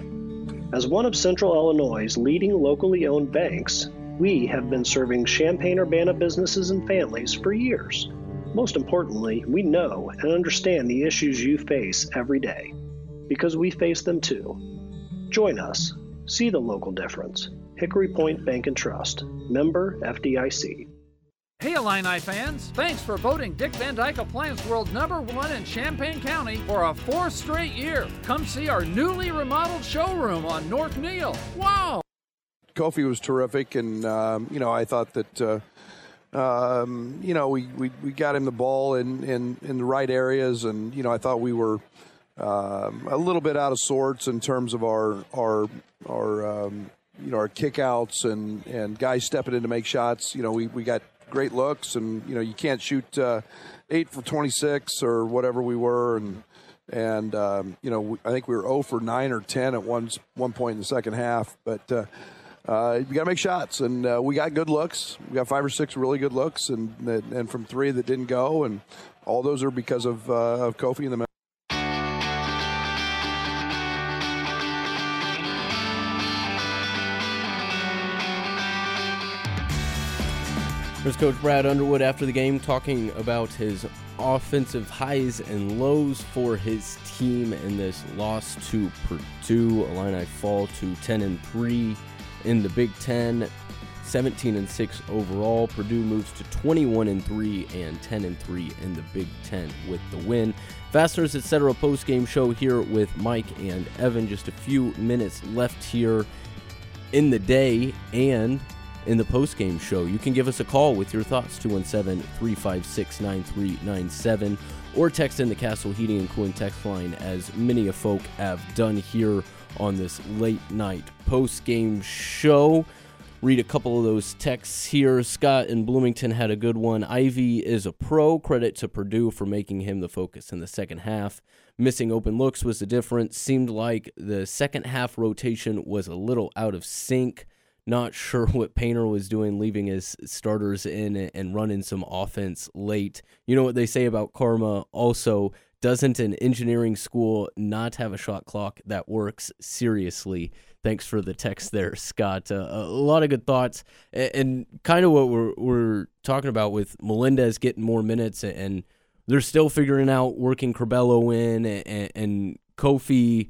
As one of Central Illinois' leading locally owned banks, we have been serving Champaign Urbana businesses and families for years. Most importantly, we know and understand the issues you face every day, because we face them too. Join us. See the local difference. Hickory Point Bank and Trust, member FDIC. Hey Illini fans, thanks for voting Dick Van Dyke Appliance World number one in Champaign County for a fourth straight year. Come see our newly remodeled showroom on North Neil. Wow! Kofi was terrific, and um, you know I thought that uh, um, you know we, we, we got him the ball in, in, in the right areas, and you know I thought we were um, a little bit out of sorts in terms of our our our um, you know our kickouts and and guys stepping in to make shots. You know we, we got great looks, and you know you can't shoot uh, eight for 26 or whatever we were, and and um, you know I think we were 0 for 9 or 10 at one one point in the second half, but. Uh, uh, you got to make shots, and uh, we got good looks. We got five or six really good looks, and and from three that didn't go, and all those are because of uh, of Kofi in the There's Coach Brad Underwood after the game talking about his offensive highs and lows for his team in this loss to Purdue. Illini fall to 10 and 3 in the Big Ten, 17 and 6 overall. Purdue moves to 21 and 3 and 10 and 3 in the Big Ten with the win. Fasteners Etc. post game show here with Mike and Evan. Just a few minutes left here in the day, and in the post-game show. You can give us a call with your thoughts 217-356-9397 or text in the Castle Heating and Cooling text line as many of folk have done here on this late night post-game show. Read a couple of those texts here. Scott in Bloomington had a good one. Ivey is a pro. Credit to Purdue for making him the focus in the second half. Missing open looks was the difference. Seemed like the second half rotation was a little out of sync not (laughs) sure what Painter was doing, leaving his starters in and running some offense late. You know what they say about karma. Also, doesn't an engineering school not have a shot clock that works? Seriously. Thanks for the text there, (laughs) Scott. Uh, a lot of good thoughts, and, kind of what we're, we're talking about with Melendez getting more minutes, and they're still figuring out working Curbelo in, and, and Kofi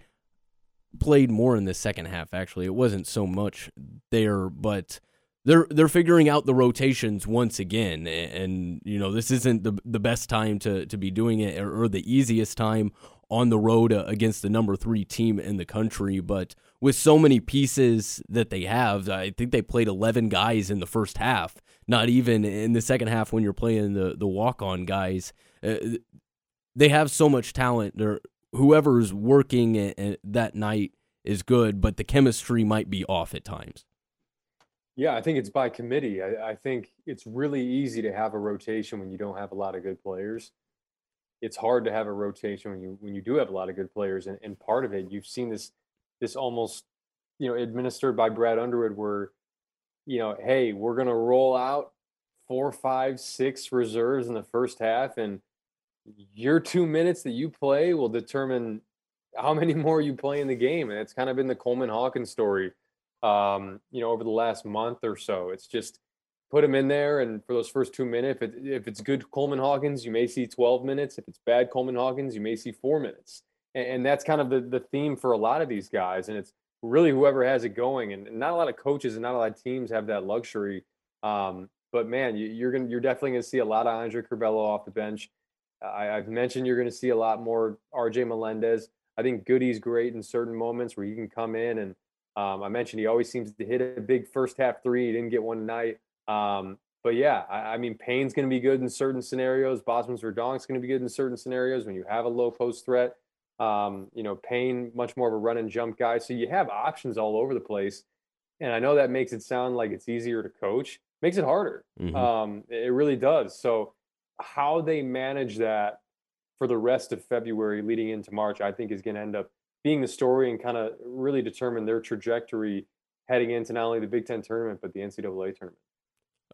played more in the second half. Actually, it wasn't so much there, but they're they're figuring out the rotations once again, and you know this isn't the the best time to to be doing it or, or the easiest time on the road uh, against the number three team in the country, but with so many pieces that they have, I think they played 11 guys in the first half. Not even in the second half when you're playing the the walk on guys. Uh, they have so much talent. They're whoever's working a- eh, that night is good, but the chemistry might be off at times. Yeah, I think it's by committee. I, I think it's really easy to have a rotation when you don't have a lot of good players. It's hard to have a rotation when you when you do have a lot of good players, and, and part of it you've seen this this almost you know administered by Brad Underwood, where you know, hey, we're gonna roll out four, five, six reserves in the first half, and your two minutes that you play will determine how many (laughs) more you play in the game. And it's kind of been the Coleman Hawkins story, um, you know, over the last month or so. It's just put him in there, and for those first two minutes, if, it, if it's good Coleman Hawkins, you may see 12 minutes. If it's bad Coleman Hawkins, you may see four minutes. And, and that's kind of the, the theme for a lot of these guys. And it's really whoever has it going. And not a lot of coaches and not a lot of teams have that luxury. Um, but man, you, are gonna you're definitely gonna see a lot of Andre Curbelo off the bench. I, have mentioned you're gonna see a lot more RJ Melendez. I think Goody's great in certain moments where he can come in and um, I mentioned he always seems to hit a big first half three. He didn't get one tonight. Um, but yeah, I, I, mean, Payne's going to be good in certain scenarios. Bosmans-Verdonk's going to be good in certain scenarios when you have a low post threat. Um, you know, Payne, much more of a run and jump guy. So you have options all over the place. And I know that makes it sound like it's easier to coach, makes it harder. Mhm. Um, it really does. So how they manage that for the rest of February leading into March, I think is going to end up being the story and kind of really determine their trajectory heading into not only the Big Ten tournament, but the NCAA tournament.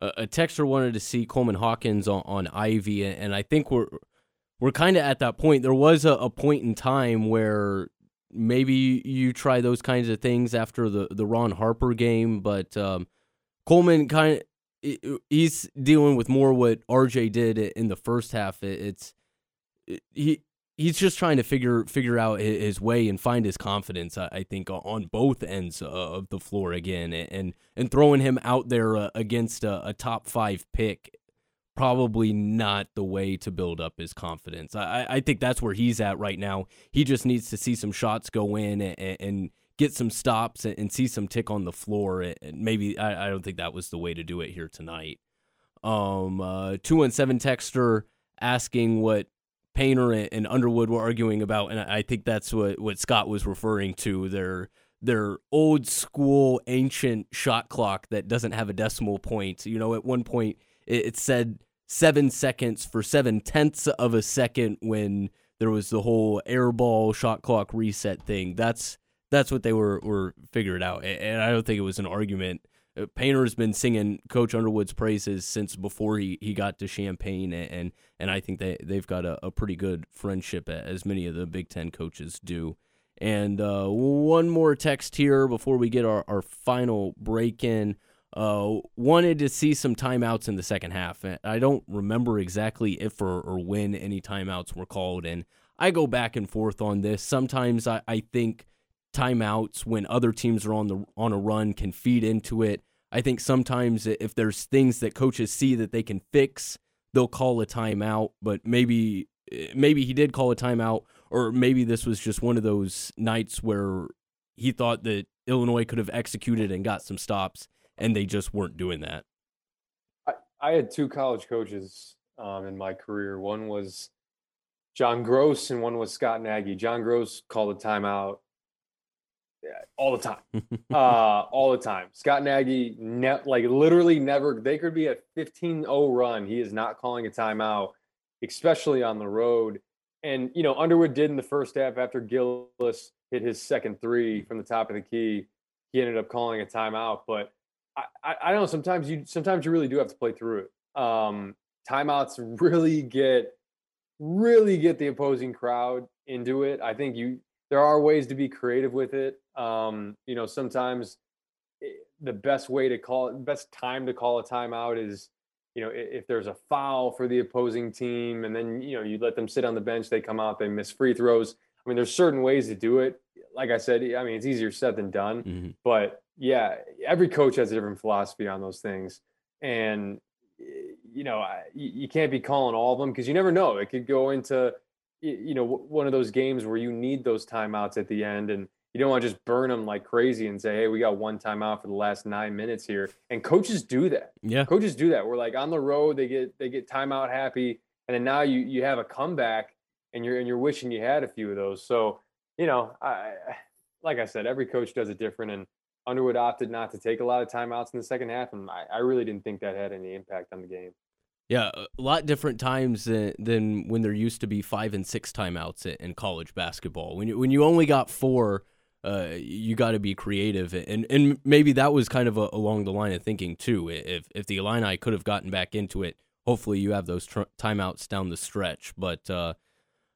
a, texter wanted to see Coleman Hawkins on, on Ivey, and, I think we're we're kind of at that point. There was a, a point in time where maybe you try those kinds of things after the the Ron Harper game, but um, Coleman kind he's dealing with more what RJ did in the first half. It's it, he he's just trying to figure figure out his way and find his confidence. I, think on both ends of the floor again, and and throwing him out there uh, against a, a top five pick probably not the way to build up his confidence. I, I think that's where he's at right now. He just needs to see some shots go in and, and get some stops and, and see some tick on the floor. And maybe I, I don't think that was the way to do it here tonight. Um, uh, two one seven texter asking what Painter and, and Underwood were arguing about, and I think that's what, what Scott was referring to. Their their old school ancient shot clock that doesn't have a decimal point. You know, at one point it, it said seven seconds for seven tenths of a second when there was the whole airball shot clock reset thing. That's that's what they were were figured out, and I don't think it was an argument. Uh, Painter's been singing Coach Underwood's praises since before he, he got to Champaign, a- and and I think they they've got a, a pretty good friendship, as many of the Big Ten coaches do. And uh, one more text here before we get our, our final break in. Uh, wanted to see some timeouts in the second half. I don't remember exactly if or, or when any timeouts were called, and I go back and forth on this. Sometimes I, I think timeouts when other teams are on the on a run can feed into it. I think sometimes if there's things that coaches see that they can fix, they'll call a timeout. But maybe maybe he did call a timeout, or maybe this was just one of those nights where he thought that Illinois could have executed and got some stops, and they just weren't doing that. I, I had two college coaches um, in my career. One was John Gross and one was Scott Nagy. John Gross called a timeout all the time, (laughs) uh, all the time. Scott Nagy, ne- like literally never. They could be a 15-0 run. He is not calling a timeout, especially on the road. And you know, Underwood did in the first half after Gillis hit his second three from the top of the key. He ended up calling a timeout, but I, I, I don't know. Sometimes you sometimes you really do have to play through it. Um, timeouts really get really get the opposing crowd into it. I think you there are ways to be creative with it. Um, you know, sometimes eh, the best way to call it, best time to call a timeout is, you know, if there's a foul for the opposing team, and then you know you let them sit on the bench, they come out, they miss free throws. I mean, there's certain ways to do it. Like I said, I mean, it's easier said than done. But yeah, every coach has a different philosophy on those things, and eh, you know, you can't be calling all of them because you never know. It could go into you know one of those games where you need those timeouts at the end and you don't want to just burn them like crazy and say hey we got one timeout for the last nine minutes here and coaches do that Yeah. coaches do that we're like on the road they get they get timeout happy and then now you you have a comeback and you're and you're wishing you had a few of those. So you know, I like I said, every coach does it different, and Underwood opted not to take a lot of timeouts in the second half, and I, I really didn't think that had any impact on the game. Yeah, a lot different times than, than when there used to be five and six timeouts in college basketball. When you when you only got four, uh, you got to be creative, and and maybe that was kind of a, along the line of thinking too. If if the Illini could have gotten back into it, hopefully you have those tr- timeouts down the stretch. But uh,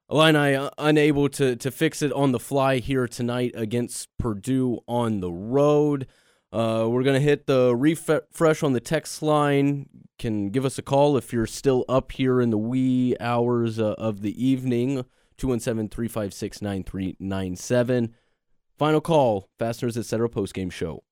Illini unable to to fix it on the fly here tonight against Purdue on the road. Uh, we're to hit the refresh on the text line. Can give us a call if you're still up here in the wee hours uh, of the evening. 217 356 9397. Final call, Fasteners Etc. postgame show.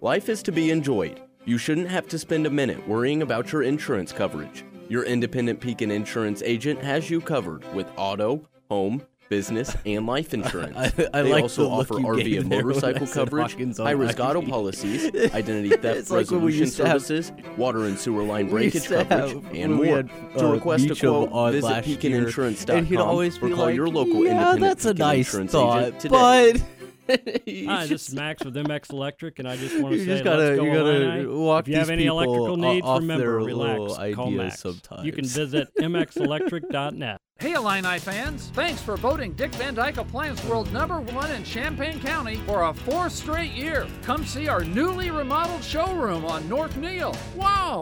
Life is to be enjoyed. You shouldn't have to spend a minute worrying about your insurance coverage. Your independent Pekin insurance agent has you covered with auto, home, business, (laughs) and life insurance. I, I they like also offer RV and motorcycle coverage, high risk auto policies, identity (laughs) theft resolution like services, water and sewer line breakage coverage, and more. Had, uh, to request a quote, visit PekinInsurance.com and he'd always or call like, your local yeah, independent that's a nice insurance thought, agent today. But (laughs) Hi, this is Max with MX Electric, and I just want to say, just gotta, let's go you gotta walk If you have any electrical needs, remember, relax, call Max. Sometimes. You can visit mxelectric.net. Hey, Illini fans! Thanks for voting Dick Van Dyke Appliance World number one in Champaign County for a fourth straight year. Come see our newly remodeled showroom on North Neil. Wow!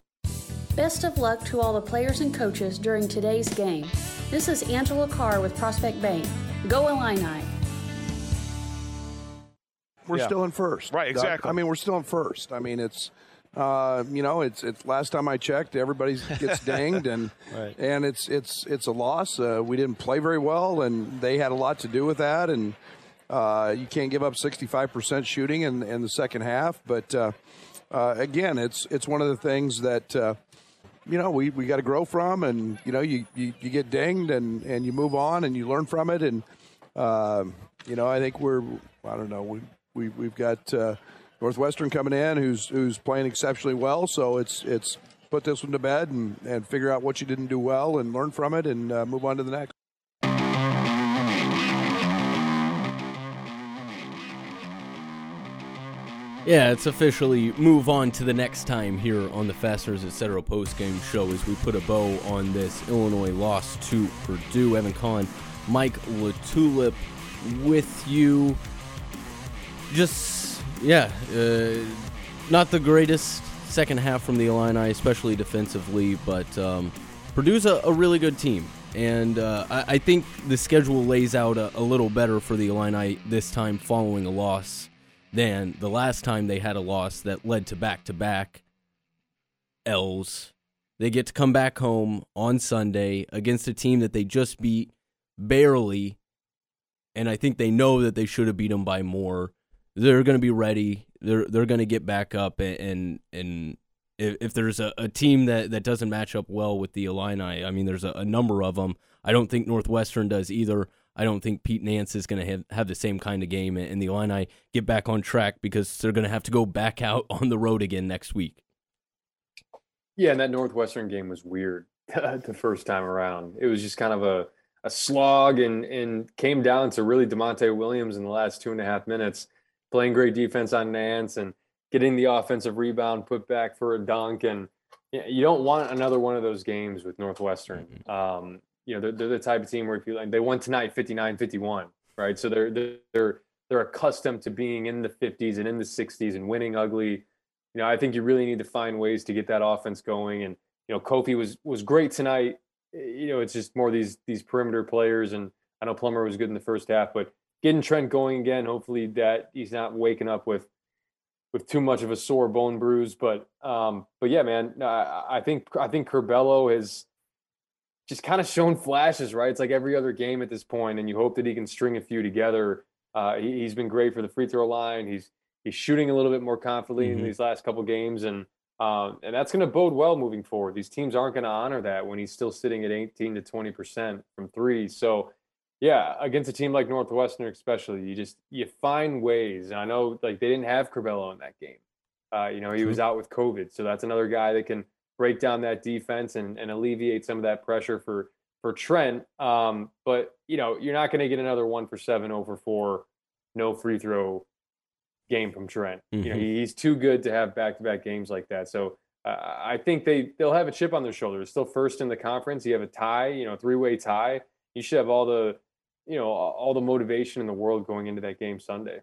Best of luck to all the players and coaches during today's game. This is Angela Carr with Prospect Bank. Go Illini! we're yeah. still in first. Right, exactly. I mean, we're still in first. I mean, it's uh, you know, it's it's last time I checked, everybody gets (laughs) dinged, and right. and it's it's it's a loss. Uh, we didn't play very well, and they had a lot to do with that. And uh, you can't give up 65% shooting in in the second half. But uh, uh, again, it's it's one of the things that. Uh, you know, we, we got to grow from, and you know, you, you, you, get dinged, and, and you move on, and you learn from it, and you know, I think we're I don't know we we, we've got uh, Northwestern coming in, who's who's playing exceptionally well. So it's it's put this one to bed and, and figure out what you didn't do well and learn from it and uh, move on to the next. Yeah, it's officially move on to the next time here on the Fasteners Etc. postgame show as we put a bow on this Illinois loss to Purdue. Evan Conn, Mike LaTulip with you just yeah, uh, not the greatest second half from the Illini, especially defensively, but um, Purdue's a, a, really good team. And uh, I, I, think the schedule lays out a, a, little better for the Illini this time following a loss than the last time they had a loss that led to back to back L's. They get to come back home on Sunday against a team that they just beat barely. And I think they know that they should have beat them by more they're going to be ready. They're they're going to get back up and and, and if, if there's a, a team that, that doesn't match up well with the Illini, I mean, there's a, a number of them. I don't think Northwestern does either. I don't think Pete Nance is going to have, have the same kind of game, and the Illini get back on track because they're going to have to go back out (laughs) on the road again next week. Yeah, and that Northwestern game was weird (laughs) the first time around. It was just kind of a, a slog and, and came down to really Da'Monte Williams in the last two and a half minutes playing great defense on Nance and getting the offensive rebound put back for a dunk. And you don't want another one of those games with Northwestern. Mm-hmm. Um, you know, they're, they're, the type of team where if you like, they won tonight 59 51, right? So they're, they're, they're accustomed to being in the 50s and in the 60s and winning ugly. You know, I think you really need to find ways to get that offense going. And, you know, Kofi was, was great tonight. You know, it's just more these, these perimeter players. And I know Plummer was good in the first half, but getting Trent going again. Hopefully that he's not waking up with with too much of a sore bone bruise. But um, but yeah, man, I, I think I think Curbelo has just kind of shown flashes, right? It's like every other game at this point, and you hope that he can string a few together. Uh, he, has been great for the free throw line. He's he's shooting a little bit more confidently mm-hmm. in these last couple games, and um, and that's going to bode well moving forward. These teams aren't going to honor that when he's still sitting at 18 to 20 percent from three. So yeah, against a team like Northwestern, especially, you just you find ways. And I know like they didn't have Curbelo in that game. Uh, you know, he was out with COVID, so that's another guy that can break down that defense and, and alleviate some of that pressure for for Trent. Um, but you know, you're not going to get another one for seven over four, no free throw game from Trent. Mm-hmm. You know, mm-hmm. he's too good to have back to back games like that. So uh, I think they they'll have a chip on their shoulder. It's still first in the conference. You have a tie, you know, three way tie. You should have all the, you know, all the motivation in the world going into that game Sunday.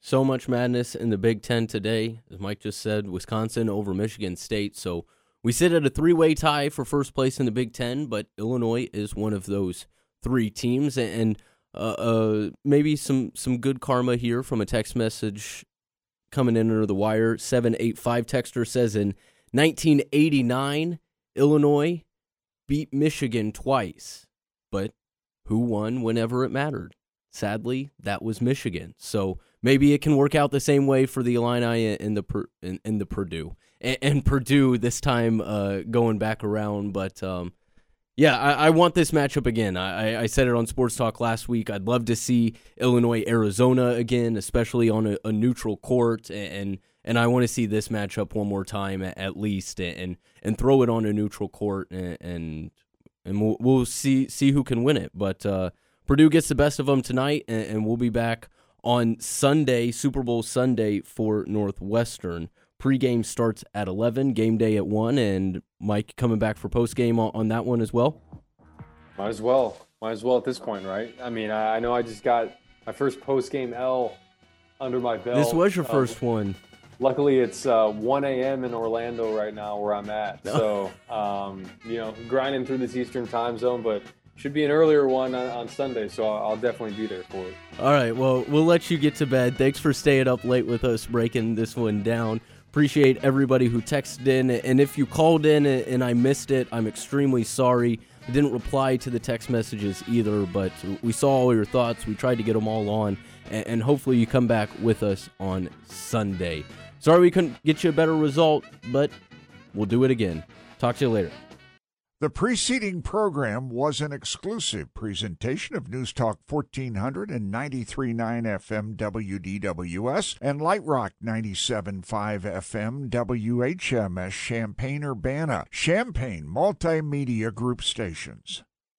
So much madness in the Big Ten today, as Mike just said. Wisconsin over Michigan State. So we sit at a three way tie for first place in the Big Ten, but Illinois is one of those three teams. And uh, uh, maybe some, some good karma here from a text message coming in under the wire. 785 texter says in 1989, Illinois beat Michigan twice, but who won whenever it mattered? Sadly, that was Michigan. So maybe it can work out the same way for the Illini in the in, the Purdue and, and Purdue this time uh, going back around. But um, yeah, I, I, want this matchup again. I, I, said it on Sports Talk last week. I'd love to see Illinois Arizona again, especially on a, a neutral court, and and I want to see this matchup one more time at, at least, and and throw it on a neutral court, and and, and we'll, we'll see see who can win it. But uh, Purdue gets the best of them tonight, and, and we'll be back on Sunday, Super Bowl Sunday for Northwestern. Pre-game starts at 11, game day at 1, and Mike coming back for post-game on, on that one as well? Might as well. Might as well at this point, right? I mean, I, I know I just got my first post-game L under my belt. This was your um, first one. Luckily, it's uh, 1 a.m. in Orlando right now where I'm at. So, um, you know, grinding through this Eastern time zone, but should be an earlier one on, on Sunday, so I'll, I'll, definitely be there for it. All right, well, we'll let you get to bed. Thanks for staying up late with us, breaking this one down. Appreciate everybody who texted in. And if you called in and I missed it, I'm extremely sorry. I didn't reply to the text messages either, but we saw all your thoughts. We tried to get them all on, and hopefully you come back with us on Sunday. Sorry we couldn't get you a better result, but we'll do it again. Talk to you later. The preceding program was an exclusive presentation of News Talk 1400 and 93.9 FM WDWS and Light Rock 97.5 FM WHMS Champaign Urbana, Champaign Multimedia Group stations.